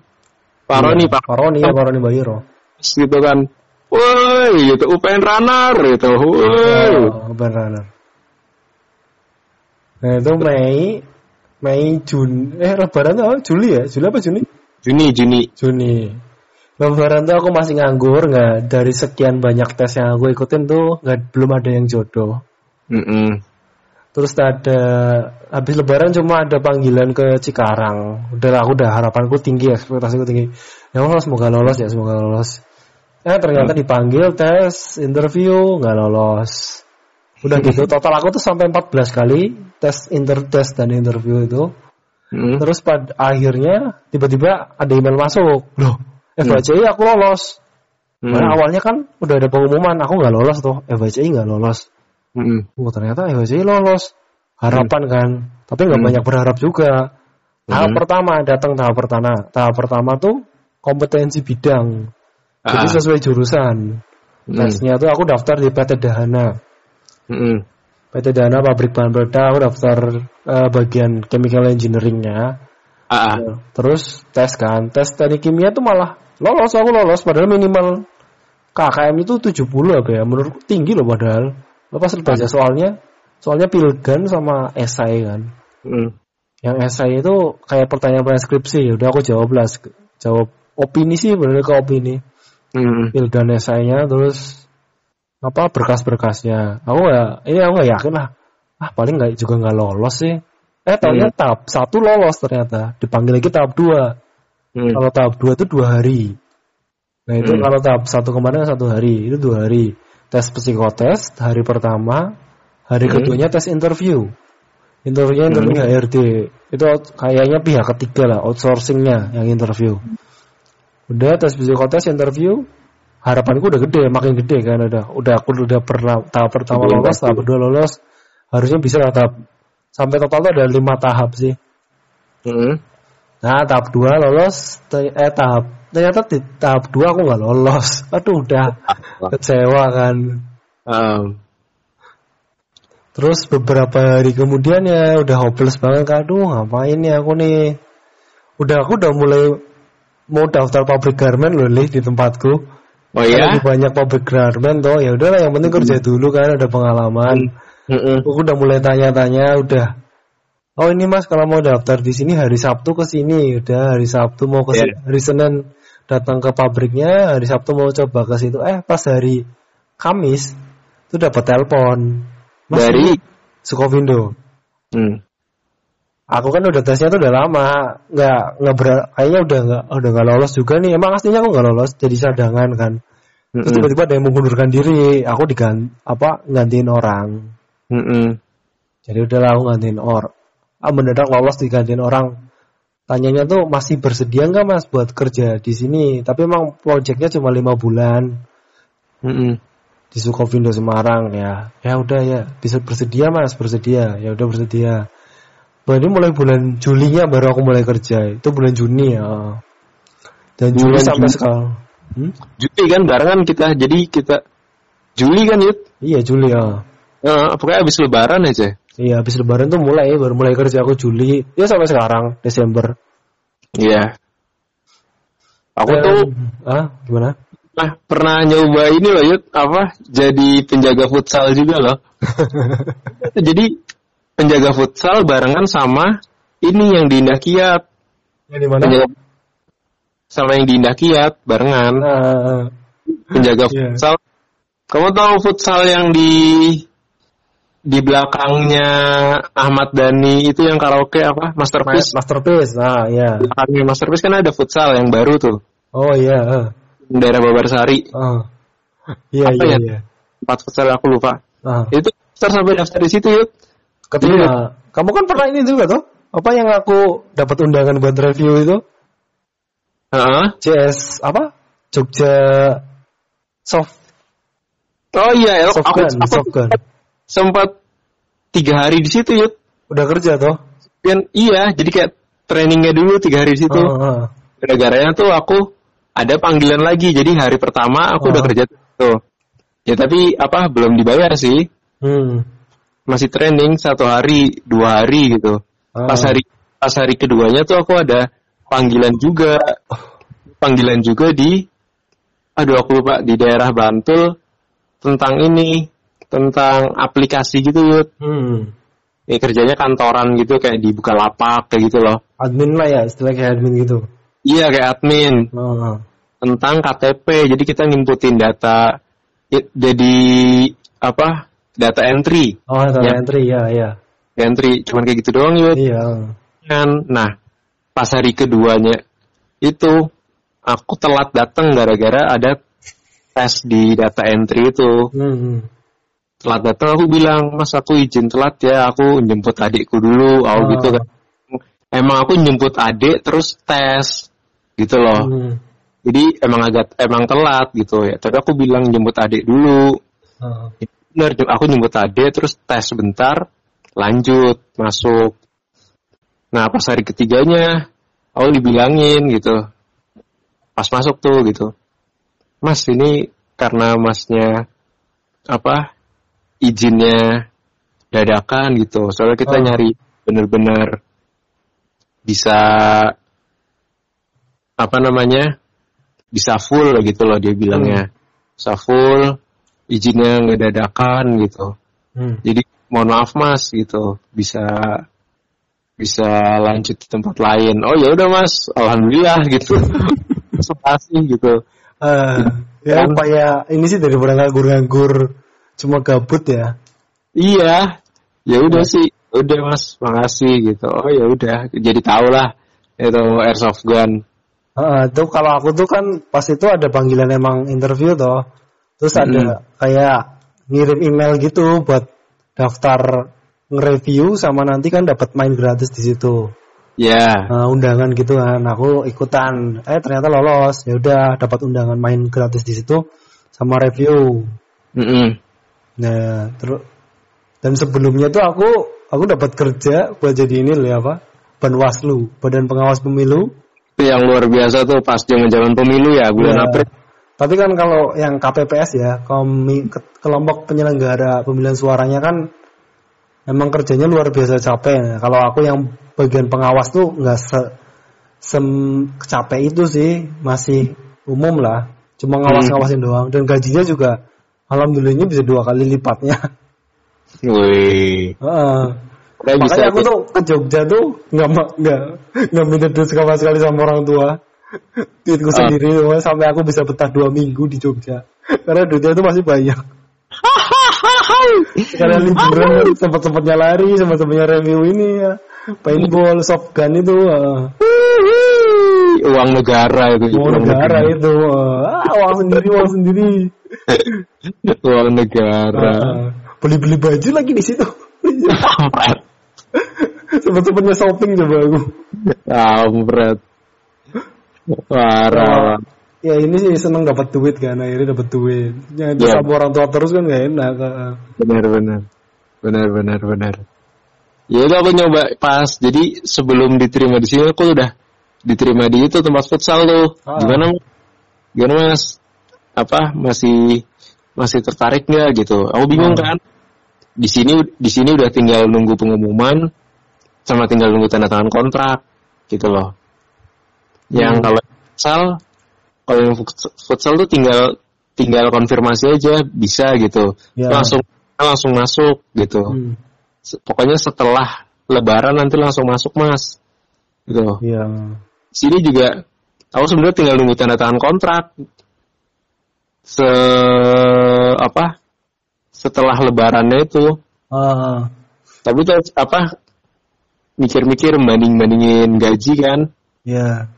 Paroni Iya, Pak. Paroni ya Paroni Bayero gitu kan. Woi, gitu UPN runner gitu. Woi. Oh, benar. Nah itu Mei, Mei Jun, eh Lebaran tuh? Juli ya? Juli apa Juni? Juni Juni. Juni. Lebaran tuh aku masih nganggur, nggak dari sekian banyak tes yang aku ikutin tuh nggak belum ada yang jodoh. Mm-mm. Terus ada habis Lebaran cuma ada panggilan ke Cikarang. Udah aku udah harapanku tinggi, ekspektasiku tinggi. Ya Allah semoga lolos ya, semoga lolos. Eh ternyata dipanggil tes, interview nggak lolos. Udah gitu total aku tuh sampai 14 kali tes inter tes dan interview itu. Mm. Terus pada akhirnya tiba-tiba ada email masuk. Loh, FHCI aku lolos. Mm. Karena awalnya kan udah ada pengumuman aku nggak lolos tuh, FHCI nggak lolos. Mm-mm. Oh ternyata FHCI lolos. Harapan kan, tapi nggak Hmm. banyak berharap juga. Tahap Hmm. pertama datang tahap pertama. Tahap pertama tuh kompetensi bidang. Jadi Ah. sesuai jurusan. Mm. Tesnya tuh aku daftar di PT Dahana. Mm-mm. PT Dahana pabrik bahan peledak, aku daftar eh, bagian chemical engineeringnya. Ah. Terus tes kan, tes teknik kimia tuh malah lolos aku lolos padahal minimal KKM itu 70 apa ya, menurutku tinggi loh padahal. Lepas baca soalnya, soalnya pilgan sama esai kan. Mm. Yang esai itu kayak pertanyaan-pertanyaan skripsi. Udah aku jawab lah. Jawab opini sih bener ke opini. Hmm. Fill dan esainya terus apa berkas-berkasnya. Aku nggak, ini aku nggak yakin lah. Ah paling nggak juga nggak lolos sih. Eh ternyata tahap satu lolos ternyata. Dipanggil lagi tahap dua. Hmm. Kalau tahap dua itu dua hari. Nah itu Hmm. kalau tahap satu kemarin satu hari, itu dua hari. Tes psikotes hari pertama, hari Hmm. keduanya tes interview. Interviewnya interview HRD. Itu kayaknya pihak ketiga lah, outsourcingnya yang interview. Udah tes psikotes interview, harapanku udah gede, makin gede kan udah. Udah aku udah pernah tahap pertama Udah lolos, tahap kedua lolos, harusnya bisa lah tahap sampai total tuh ada lima tahap sih. Hmm. Nah tahap 2 lolos eh tahap ternyata di tahap 2 aku nggak lolos. Aduh udah kecewa kan. Um, terus beberapa hari kemudian ya udah hopeless banget kan. Aduh ngapain ya aku nih? Udah aku udah mulai mau daftar pabrik garment loh Li, di tempatku. Oh Kan ya? lagi banyak pabrik garment toh. Ya udahlah yang penting kerja dulu kan ada pengalaman. Hmm. aku udah mulai tanya-tanya udah oh ini mas kalau mau daftar di sini hari Sabtu ke sini udah hari Sabtu mau ke Iya. hari Senin datang ke pabriknya hari Sabtu mau coba ke situ eh pas hari Kamis itu dapat telepon mas Dari? Sukovindo Hmm. aku kan udah tesnya tuh udah lama nggak nggak ber- kayaknya udah nggak udah nggak lolos juga nih emang aslinya aku nggak lolos jadi cadangan kan terus tiba-tiba ada yang mengundurkan diri aku digan apa gantiin orang Mm-mm. Jadi udahlah aku gantiin or. Ah mendadak lolos digantiin orang. Tanyanya tuh masih bersedia nggak mas buat kerja di sini? Tapi emang proyeknya cuma lima bulan Mm-mm. di Sukovindo Semarang ya. Ya udah ya bisa bersedia mas bersedia. Ya udah bersedia. Berarti mulai bulan Julinya baru aku mulai kerja. Itu bulan Juni ya. Dan Juli Bulan sampai sekarang. Hmm? Juli kan barengan kita, jadi kita Juli kan Yud? Iya Juli ya. Eh, pokoknya habis lebaran aja. Iya habis lebaran tuh mulai baru mulai kerja aku Juli. Ya sampai sekarang Desember. Iya. Aku Dan- tuh ah gimana? nah, pernah nyoba ini loh Yud, apa? Jadi penjaga futsal juga loh. jadi penjaga futsal barengan sama ini yang di Indah Kiat. Yang di mana? Penjaga sama yang di Indah Kiat barengan. Ah, Penjaga Iya. futsal. Kamu tahu futsal yang di di belakangnya Ahmad Dhani itu yang karaoke apa? Masterpiece. masterpiece. Ah, ya. belakangnya Masterpiece kan ada futsal yang baru tuh. Oh iya. ah. Daerah Babarsari. Ah. Iya Apa iya ya? iya. Tempat futsal aku lupa. Ah. Itu daftar sampai daftar di situ yuk. Keterima. Kamu kan pernah ini juga tuh? Apa yang aku dapat undangan buat review itu? Heeh. CS apa? Jogja Soft Oh iya, aku, aku, Softgun, aku Softgun. Sempat tiga hari di situ yuk. Udah kerja tuh? Dan iya, jadi kayak trainingnya dulu tiga hari di situ. Ah, ah. Gara-garanya tuh aku ada panggilan lagi. Jadi hari pertama aku udah Oh. kerja tuh. Ya tapi apa belum dibayar sih. Hmm. Masih training satu hari, dua hari gitu. Ah. Pas hari pas hari keduanya tuh aku ada panggilan juga. Panggilan juga di aduh aku lupa di daerah Bantul tentang ini tentang aplikasi gitu Yud. Hmm. Ya, kerjanya kantoran gitu kayak di Bukalapak kayak gitu loh. Admin lah ya, istilah kayak admin gitu. Iya kayak admin. Ah, ah. tentang KTP. Jadi kita ngimputin data jadi apa? Data entry. Oh, data Ya. entry ya, ya. Entry cuman kayak gitu doang yuk. Iya. Kan. Nah, pas hari keduanya itu aku telat datang gara-gara ada tes di data entry itu. Hmm. Hmm. Telat datang aku bilang, "Mas, aku izin telat ya, aku jemput adikku dulu." Oh, Ah. gitu kan. Emang aku jemput adik terus tes gitu loh. Hmm. Jadi emang agak emang telat gitu ya. Tapi aku bilang jemput adik dulu. Ah. Bener, aku jemput adik terus tes sebentar, lanjut masuk. Nah pas hari ketiganya, aku dibilangin gitu. Pas masuk tuh gitu. Mas ini karena masnya apa izinnya dadakan gitu. Soalnya kita Oh. nyari bener-bener bisa apa namanya bisa full gitu loh dia bilangnya bisa full izinnya nggak dadakan gitu Hmm. jadi mohon maaf mas gitu bisa bisa lanjut di tempat lain. Oh ya udah mas, alhamdulillah gitu. Terima kasih gitu. Eh, ya Kan- upaya ini sih daripada nganggur-nganggur cuma gabut ya. Iya, ya udah sih, udah mas, makasih gitu. Oh ya udah, jadi tau lah itu airsoft gun. Heeh, itu kalau aku tuh kan pas itu ada panggilan emang interview toh. Terus ada kayak ngirim email gitu buat daftar nge-review sama nanti kan dapat main gratis di situ. Ya, Nah, undangan gitu kan. Aku ikutan. Eh ternyata lolos. Ya udah dapat undangan main gratis di situ sama review. mm-mm. Nah, terus dan sebelumnya tuh aku aku dapat kerja buat jadi ini loh ya apa? Banwaslu, Badan Pengawas Pemilu. itu yang luar biasa tuh pas zaman zaman pemilu ya bulan Ya. April. Tapi kan kalau yang KPPS ya, komi, ke- kelompok penyelenggara pemilihan suaranya kan emang kerjanya luar biasa capek. Kalau aku yang bagian pengawas tuh nggak se sem capek itu sih, masih umum lah. Cuma ngawas-ngawasin doang dan gajinya juga alhamdulillahnya bisa dua kali lipatnya. Wih, Heeh. Kayak bisa Makanya aku tuh ke Jogja tuh nggak nggak nggak minta duit sama sekali sama orang tua. Duitku Ah. sendiri pokoknya sampai aku bisa betah dua minggu di Jogja. Karena duitnya itu masih banyak. Sekalian liburan sempat-sempatnya lari, sempat-sempatnya review ini ya. Paintball, soft gun itu, uh, uang negara itu. uang negara itu, uh, ah, uang sendiri, uang sendiri. uang negara. Uh, beli-beli baju lagi di situ. Sempat-sempatnya shopping coba aku. Kampret. Parah. Ya ini sih seneng dapat duit kan, akhirnya dapat duit. Ya itu Iya. sama orang tua terus kan gak enak. Benar benar. Benar benar benar. Ya itu aku nyoba pas. Jadi sebelum diterima di sini aku udah diterima di itu tempat futsal tuh. Ah. Gimana? Gimana Mas? Apa masih masih tertarik nggak gitu? Aku bingung Ah. kan. Di sini di sini udah tinggal nunggu pengumuman sama tinggal nunggu tanda tangan kontrak gitu loh. Yang Hmm. kalau futsal kalau yang futs- futsal tuh tinggal tinggal konfirmasi aja bisa gitu. Ya. Langsung langsung masuk gitu. Hmm. Pokoknya setelah lebaran nanti langsung masuk Mas. Gitu loh. Iya. Sini juga aku sebenarnya tinggal nunggu tanda tangan kontrak. Se apa? Setelah lebarannya itu. Ah, Tapi tuh apa? Mikir-mikir banding-bandingin gaji kan ya.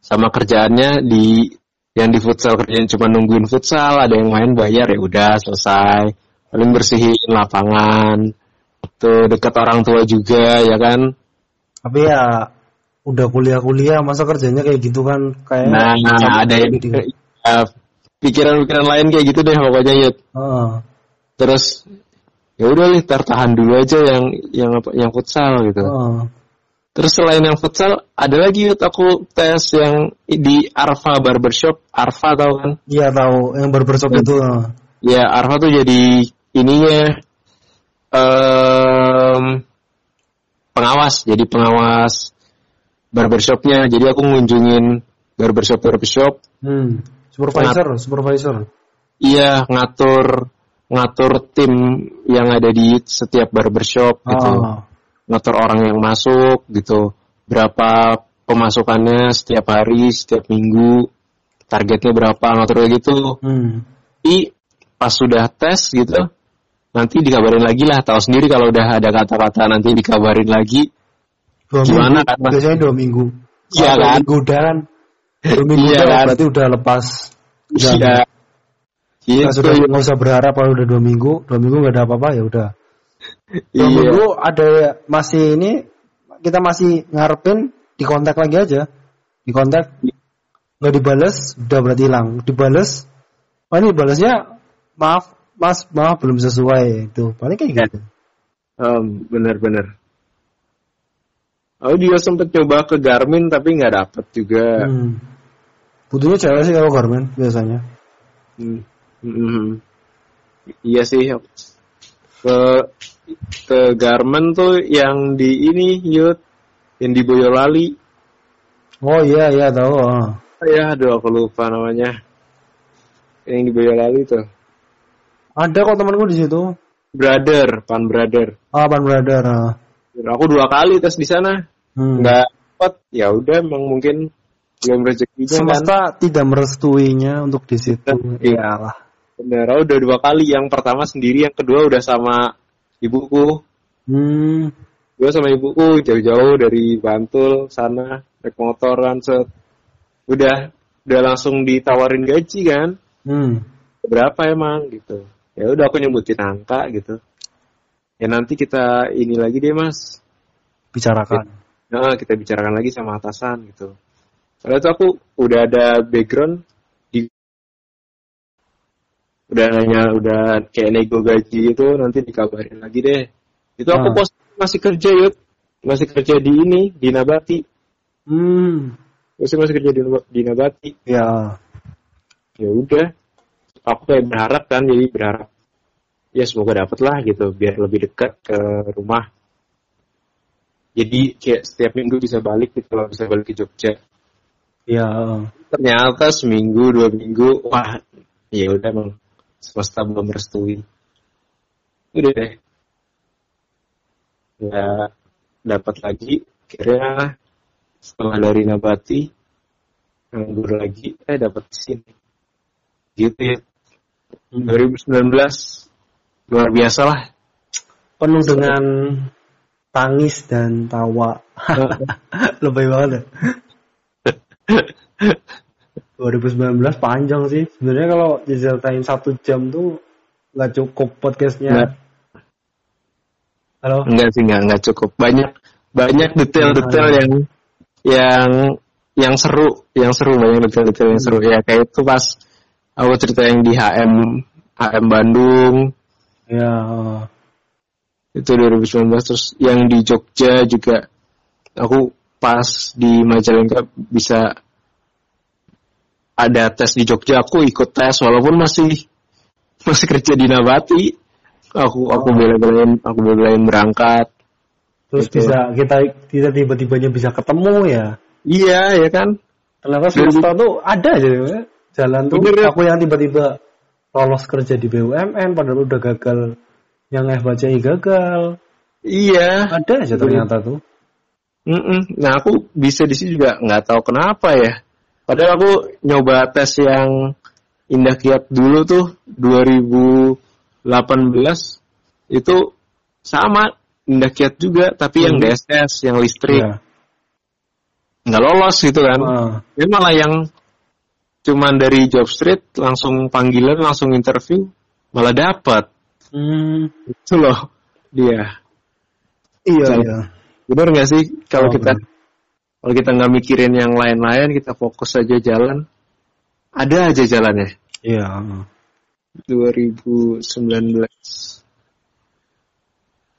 sama kerjaannya di yang di futsal kerjaan cuma nungguin futsal, ada yang main bayar ya udah selesai. Paling bersihin lapangan. Tuh dekat orang tua juga ya kan. Tapi ya udah kuliah-kuliah masa kerjanya kayak gitu kan kayak Nah, capek ada yang gitu. ya, pikiran-pikiran lain kayak gitu deh pokoknya ya. Heeh. Terus ya udah nih tertahan dulu aja yang yang apa yang futsal gitu. Heeh. Terus selain yang futsal ada lagi Yud, aku tes yang di Arfa Barbershop. Arfa tau kan? Iya tahu yang barbershop Hmm. itu. heeh. Ya Arfa tuh jadi ininya em pengawas, jadi pengawas barbershopnya. Jadi aku ngunjungin barbershop barbershop Hmm. Supervisor, supervisor. Iya, ngatur ngatur tim yang ada di setiap barbershop gitu. Ah. Ngatur orang yang masuk gitu. Berapa pemasukannya setiap hari, setiap minggu, targetnya berapa, ngatur kayak gitu. Hmm. Tapi pas sudah tes gitu, nanti dikabarin lagi lah. Tahu sendiri kalau udah ada kata-kata nanti dikabarin lagi. Dua Gimana minggu. kan, Mas? Biasanya dua minggu. Iya kan? Minggu udah kan. Dua minggu Iya udah kan? berarti udah lepas. Udah, Iya. Gitu. sudah nggak usah berharap kalau udah dua minggu, dua minggu nggak ada apa-apa ya udah. Dua Iya. minggu ada masih ini kita masih ngarepin di kontak lagi aja. Di kontak nggak dibales, udah berarti hilang. Dibales, oh ini balasnya maaf, mas, maaf belum sesuai itu. Paling kayak Ya. gitu. Em, bener-bener. Aku juga sempet coba ke Garmin tapi nggak dapet juga. Hmm. Butuhnya cewek sih kalau Garmin biasanya. Hmm. Mhm. Iya sih. Ke ke Garmin tuh yang di ini Yud, yang di Boyolali. Oh iya iya tahu. ah. Ya, aduh aku lupa namanya. Yang di Boyolali tuh. Ada kok temanku di situ. Brother, Pan Brother. Ah, Pan Brother. ah. Aku dua kali tes di sana, Hmm. nggak dapat. Ya udah, emang mungkin belum rezekinya kan. Semesta tidak merestuinya untuk di situ. Iya. Iyalah. Bener, aku udah dua kali. Yang pertama sendiri, yang kedua udah sama ibuku. Hmm. Gue sama ibuku jauh-jauh dari Bantul sana naik motor kan set. Udah udah langsung ditawarin gaji kan. Hmm. Berapa emang gitu. Ya udah aku nyebutin angka gitu. Ya nanti kita ini lagi deh mas. Bicarakan. Nah, kita bicarakan lagi sama atasan gitu. Soalnya itu aku udah ada background di udah nanya udah kayak nego gaji itu nanti dikabarin lagi deh. Itu aku Ah. pos masih kerja yuk, masih kerja di ini di Nabati. Hmm. Masih masih kerja di, di Nabati. Ya. Ya udah, aku kayak berharap kan jadi berharap ya semoga dapet lah gitu biar lebih dekat ke rumah. Jadi kayak setiap minggu bisa balik gitu kalau bisa balik ke Jogja. Ya. ternyata seminggu dua minggu wah ya udah emang semesta belum merestui udah deh nggak dapat lagi kira setelah dari nabati nganggur lagi eh dapat di sini gitu ya 2019 luar biasa lah Penuh dengan tangis dan tawa. Lebay banget ya. 2019 panjang sih. Sebenarnya kalau diceritain satu jam tuh nggak cukup Nggak. podcastnya. Halo. enggak sih enggak enggak cukup banyak banyak detail-detail yang yang yang seru yang seru banyak detail-detail yang seru ya kayak itu pas aku cerita yang di HM HM Bandung Ya. itu 2019 terus yang di Jogja juga aku pas di Majalengka bisa ada tes di Jogja aku ikut tes walaupun masih masih kerja di Nabati aku aku bela-belain aku bela-belain berangkat Terus Betul. bisa kita kita tiba-tibanya bisa ketemu ya. iya ya kan Ternyata semesta tuh ada aja ya. Jalan tuh Bener ya. aku yang tiba-tiba lolos kerja di BUMN padahal udah gagal yang FHCI gagal. iya Ada aja ternyata tuh. Mm-mm. Nah aku bisa di sini juga nggak tahu kenapa ya. Padahal aku nyoba tes yang Indah Kiat dulu tuh 2018 itu sama Indah Kiat juga tapi yang. DSS yang listrik Iya. nggak lolos gitu kan. Ah. Ini malah yang cuman dari job street langsung panggilan langsung interview malah dapat Hmm. itu loh dia. Iya, Saya- iya. Bener nggak sih kalau Oh, kita bener. kalau kita nggak mikirin yang lain-lain, kita fokus aja jalan, ada aja jalannya. Iya. 2019,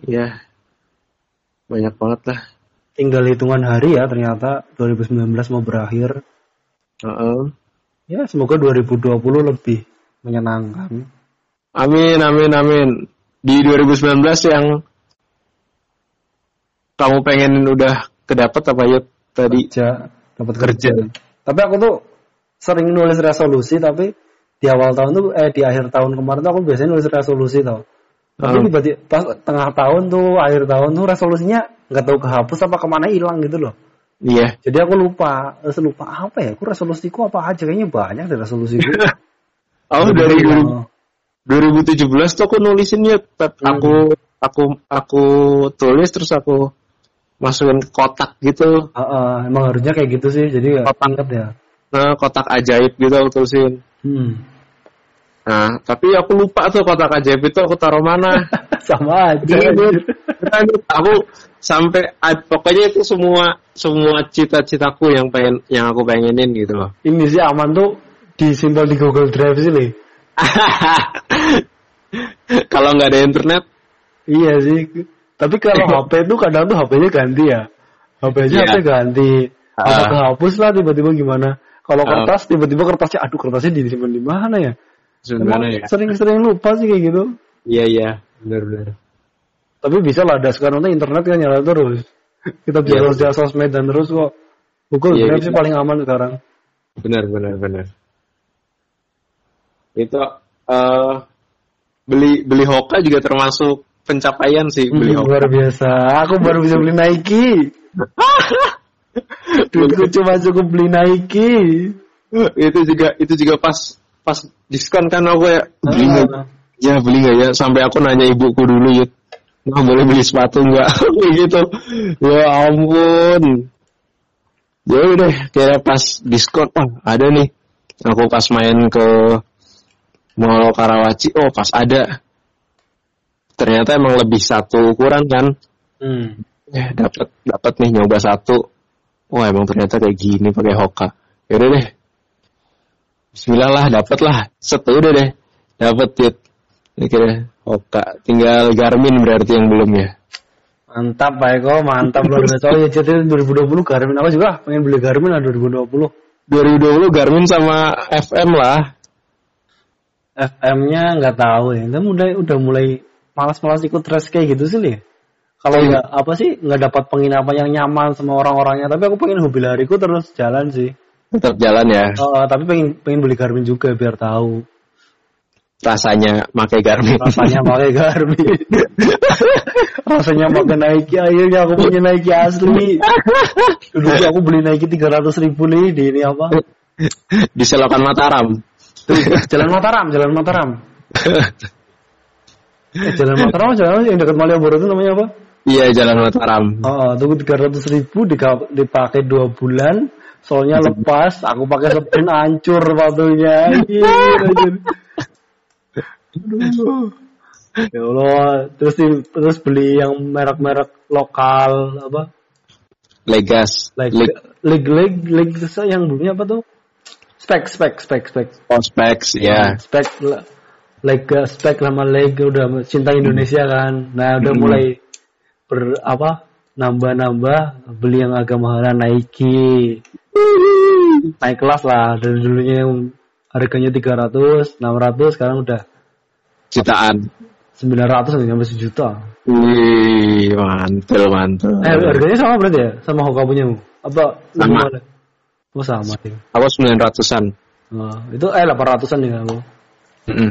ya banyak banget lah. Tinggal hitungan hari ya ternyata 2019 mau berakhir. Heeh. Ya semoga 2020 lebih menyenangkan. Amin, amin, amin. Di 2019 yang kamu pengen udah kedapat apa ya tadi? Kerja, dapat Kerja. kerja. Tapi aku tuh sering nulis resolusi tapi di awal tahun tuh eh di akhir tahun kemarin tuh aku biasanya nulis resolusi tau. Tapi Hmm. tiba-tiba pas tengah tahun tuh akhir tahun tuh resolusinya nggak tahu kehapus apa ke mana hilang gitu loh. Iya. Jadi aku lupa, terus lupa apa ya? Aku resolusiku apa aja kayaknya banyak deh resolusiku. Oh dari Oh. 2017 tuh aku nulisinnya Pep. Hmm. aku aku aku tulis terus aku masukin ke kotak gitu Heeh, emang harusnya kayak gitu sih, jadi Kotak. ya. nah kotak ajaib gitu aku tulisin Hmm. Nah tapi aku lupa tuh kotak ajaib itu aku taruh mana Sama aja. Jadi, lanjut. aku sampai ah, pokoknya itu semua semua cita-citaku yang pengen yang aku pengenin gitu loh Ini sih aman tuh disimpan di Google Drive sih nih. kalau nggak ada internet Iya sih. Tapi kalau HP tuh kadang tuh HP-nya ganti ya. HP-nya Iya. HP ganti. Apa Ah. kehapus lah tiba-tiba gimana. Kalau Ah. kertas tiba-tiba kertasnya aduh kertasnya disimpan di mana ya? Sebenarnya ya Sering-sering lupa sih kayak gitu. iya iya benar-benar Tapi bisa lah ada sekarang tuh internet kan nyala terus. Kita bisa terus di sosmed dan terus kok. Google gitu. sih paling aman sekarang. benar benar benar itu eh beli beli hoka juga termasuk pencapaian sih beli Hmm, Hoka. luar biasa. Aku baru bisa beli Nike. Duitku cuma cukup beli Nike. itu juga itu juga pas pas diskon kan aku ya beli nggak? Ah. ya beli nggak ya? Sampai aku nanya ibuku dulu ya nggak boleh beli sepatu nggak? Gitu. Ya ampun. Ya udah kayak pas diskon oh ada nih. Aku pas main ke Mall Karawaci oh pas ada. Ternyata emang lebih satu ukuran kan? Hmm. ya dapat dapat nih nyoba satu. Wah emang ternyata kayak gini pakai Hoka. Yaudah deh Bismillah lah dapat lah set udah deh dapat tit kira Hoka tinggal Garmin berarti yang belum ya Mantap Pak Eko, mantap luar biasa. Ya jadi 2020 Garmin aku juga pengen beli Garmin lah 2020. 2020 Garmin sama FM lah FM-nya nggak tahu ya. Itu udah udah mulai malas-malas ikut race kayak gitu sih Li. Kalau Iya. nggak apa sih nggak dapat penginapan yang nyaman sama orang-orangnya. Tapi aku pengen hobi lariku terus jalan sih. Tetap jalan ya Oh, tapi pengen pengen beli Garmin juga biar tahu rasanya pakai Garmin rasanya pakai Garmin. rasanya pakai Nike. Akhirnya aku punya Nike asli. Dulu aku beli Nike 300 ribu nih di ini apa? di selokan Mataram Jalan Mataram, Jalan Mataram. Eh, jalan Mataram, jalan yang dekat Malioboro itu namanya apa? iya jalan Mataram Oh, tunggu tiga ratus ribu dipakai dua bulan, soalnya lepas, aku pakai sepin hancur sepatunya. Anjir. Aduh. Ya Allah, terus di- terus beli yang merek-merek lokal apa? Legas Leg leg leg leg yang bunyi apa tuh? Spek spek spek spek. Prospects ya spek leg spek sama leg udah cinta Indonesia kan nah udah Hmm. mulai ber apa nambah-nambah beli yang agak mahalan Nike naik kelas lah dari dulunya yang harganya 300 600 sekarang udah jutaan 900 sampai sejuta Wih, mantul, mantul. eh harganya sama berarti ya sama Hoka punyamu apa Sama. gimana? oh sama sih Aku 900-an. oh, itu eh 800an ya aku Mm-mm.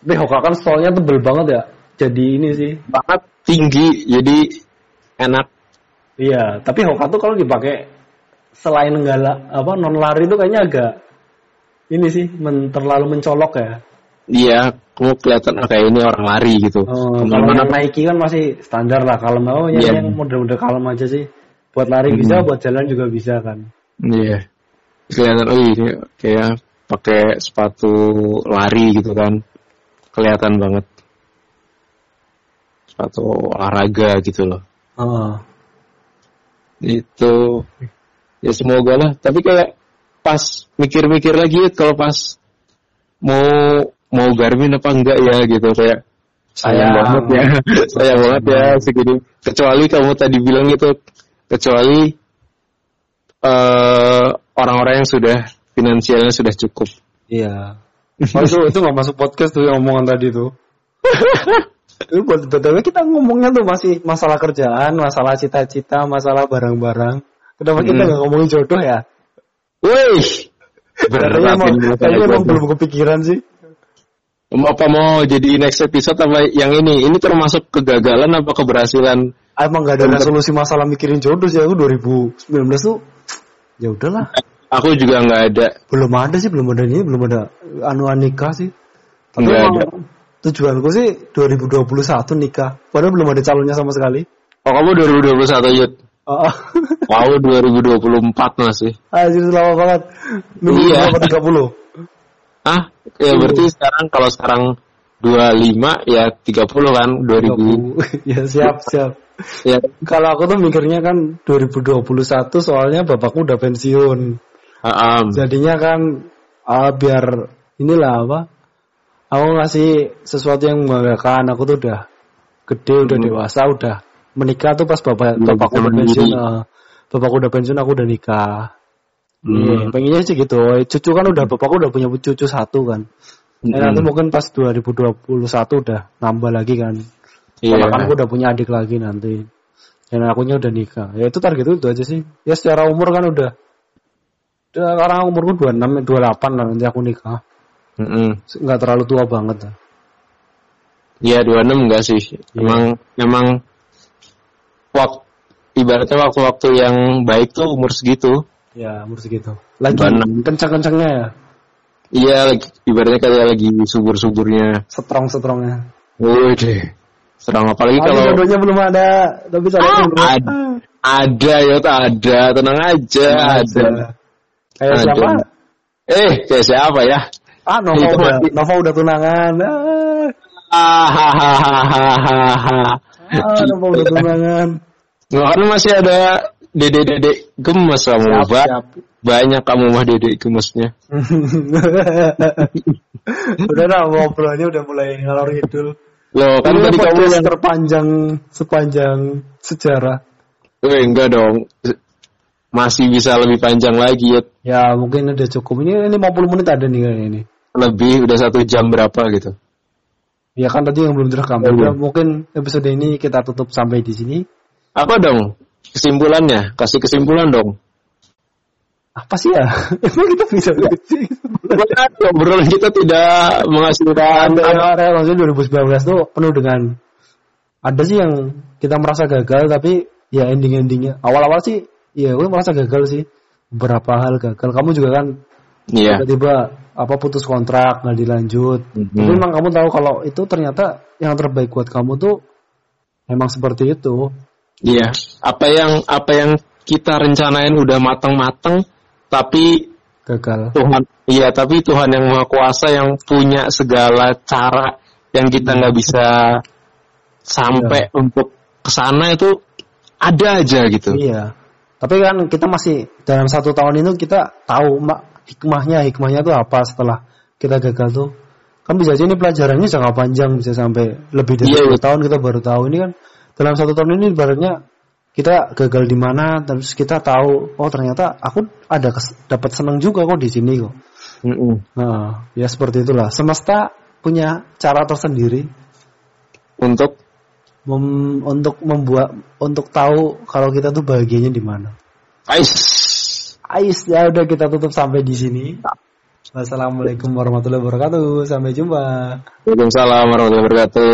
tapi Hoka kan stolnya tebel banget ya jadi ini sih Banget tinggi, jadi enak. Iya, tapi Hoka tuh kalau dipakai selain enggak la- apa non lari itu kayaknya agak ini sih men, terlalu mencolok ya. Iya, kamu kelihatan ah, kayak ini orang lari gitu. Oh, kalau yang Nike kan masih standar lah. Kalau mau yang, Iya. yang model-model kalem aja sih. Buat lari Hmm. bisa, buat jalan juga bisa kan. Iya. Kelihatan, oh ini kayak pakai sepatu lari gitu kan. Kelihatan banget. Sepatu olahraga gitu loh. Oh. Itu ya semoga lah. Tapi kayak pas mikir-mikir lagi kalau pas mau mau Garmin apa enggak ya gitu kayak sayang Sayang. banget ya sayang banget ya segini kecuali kamu tadi bilang gitu kecuali eh orang-orang yang sudah finansialnya sudah cukup Iya. Oh, itu itu nggak masuk podcast tuh yang omongan tadi tuh. itu buat btw kita ngomongnya tuh masih masalah kerjaan, masalah cita-cita, masalah barang-barang. Kenapa kita Hmm. nggak ngomongin jodoh ya? Wih! Berat emang, kayaknya emang belum kepikiran sih. apa mau jadi next episode apa yang ini? Ini termasuk kegagalan apa keberhasilan? Emang gak ada resolusi masalah mikirin jodoh sih aku 2019 tuh ya udahlah. Aku juga nggak ada. Belum ada sih belum ada ini belum ada anu nikah sih. Tapi emang ada. tujuanku sih 2021 nikah padahal belum ada calonnya sama sekali. Oh kamu 2021 Yud oh, Wow 2024 masih Anjir lama banget. Nunggu Iya. berapa 30 Ah, ya berarti sekarang kalau sekarang 25 ya 30 kan 2000 ya siap siap. Ya. kalau aku tuh mikirnya kan 2021 soalnya bapakku udah pensiun. Um, jadinya kan ah, biar inilah apa aku ngasih sesuatu yang membanggakan. Aku tuh udah gede udah Hmm. dewasa udah menikah tuh pas bapak bisa udah pensiun ah. bapakku udah pensiun aku udah nikah Hmm. Iya, pengennya sih gitu cucu kan udah bapakku udah punya cucu satu kan Hmm. Ya, nanti mungkin pas 2021 udah nambah lagi kan Iya. Ponakanku udah punya adik lagi nanti dan akunya udah nikah ya itu target itu aja sih ya secara umur kan udah udah sekarang umurku 26 28 lah nanti aku nikah Mm-mm. nggak terlalu tua banget. Iya 26 enggak sih. Emang emang waktu ibaratnya waktu-waktu yang baik tuh umur segitu. Ya, umur segitu. Lagi kencang-kencangnya ya, Iya, lagi, ibaratnya kayak lagi subur-suburnya. strong-strongnya. Wih deh. Serang apalagi Tapi kalau jodohnya belum ada, tapi Ah, belum ada, ada ya ada, tenang aja, ada. Kayak Ada. siapa? Eh, kayak siapa ya? Ah, Nova udah, Nova udah tunangan. Ah, Ah, ah Nova udah tunangan. Kan masih ada dede-dede gemes kamu, Siap, Ba- siap. Banyak kamu mah dede gemesnya. udah lah, ngobrolnya udah mulai ngalor ngidul. Loh, kan tadi kamu yang... terpanjang sepanjang sejarah. Eh, enggak dong. Masih bisa lebih panjang lagi ya. Ya mungkin udah cukup. Ini ini 50 menit ada nih kayaknya ini. Lebih, udah satu jam berapa gitu. Ya kan tadi yang belum direkam. Oh, Udah, iya. mungkin episode ini kita tutup sampai di sini. Apa dong kesimpulannya? Kasih kesimpulan dong. Apa sih ya? Emang kita bisa? Bukan, obrolan kita tidak menghasilkan ya, maksudnya 2019 tuh penuh dengan ada sih yang kita merasa gagal tapi ya ending-endingnya awal-awal sih ya gue merasa gagal sih beberapa hal gagal kamu juga kan Iya. tiba-tiba apa putus kontrak nggak dilanjut Mhm. tapi memang kamu tahu kalau itu ternyata yang terbaik buat kamu tuh emang seperti itu Iya. Apa yang apa yang kita rencanain udah matang-matang tapi gagal Tuhan iya tapi Tuhan yang Maha Kuasa yang punya segala cara yang kita nggak bisa sampai untuk ke sana itu ada aja gitu. iya tapi kan kita masih dalam satu tahun itu kita tahu mak hikmahnya hikmahnya tuh apa setelah kita gagal tuh? Kan bisa aja ini pelajarannya jangka panjang bisa sampai lebih dari Iya, dua iya. tahun kita baru tahu. Ini kan dalam satu tahun ini ibaratnya kita gagal di mana terus kita tahu oh ternyata aku ada dapat senang juga kok di sini kok. Mm-mm. nah ya seperti itulah. Semesta punya cara tersendiri. Untuk? Mem- untuk membuat untuk tahu kalau kita tuh bahagianya di mana. Ais. Ais ya udah kita tutup sampai di sini. Wassalamualaikum warahmatullahi wabarakatuh. Sampai jumpa. Waalaikumsalam warahmatullahi wabarakatuh.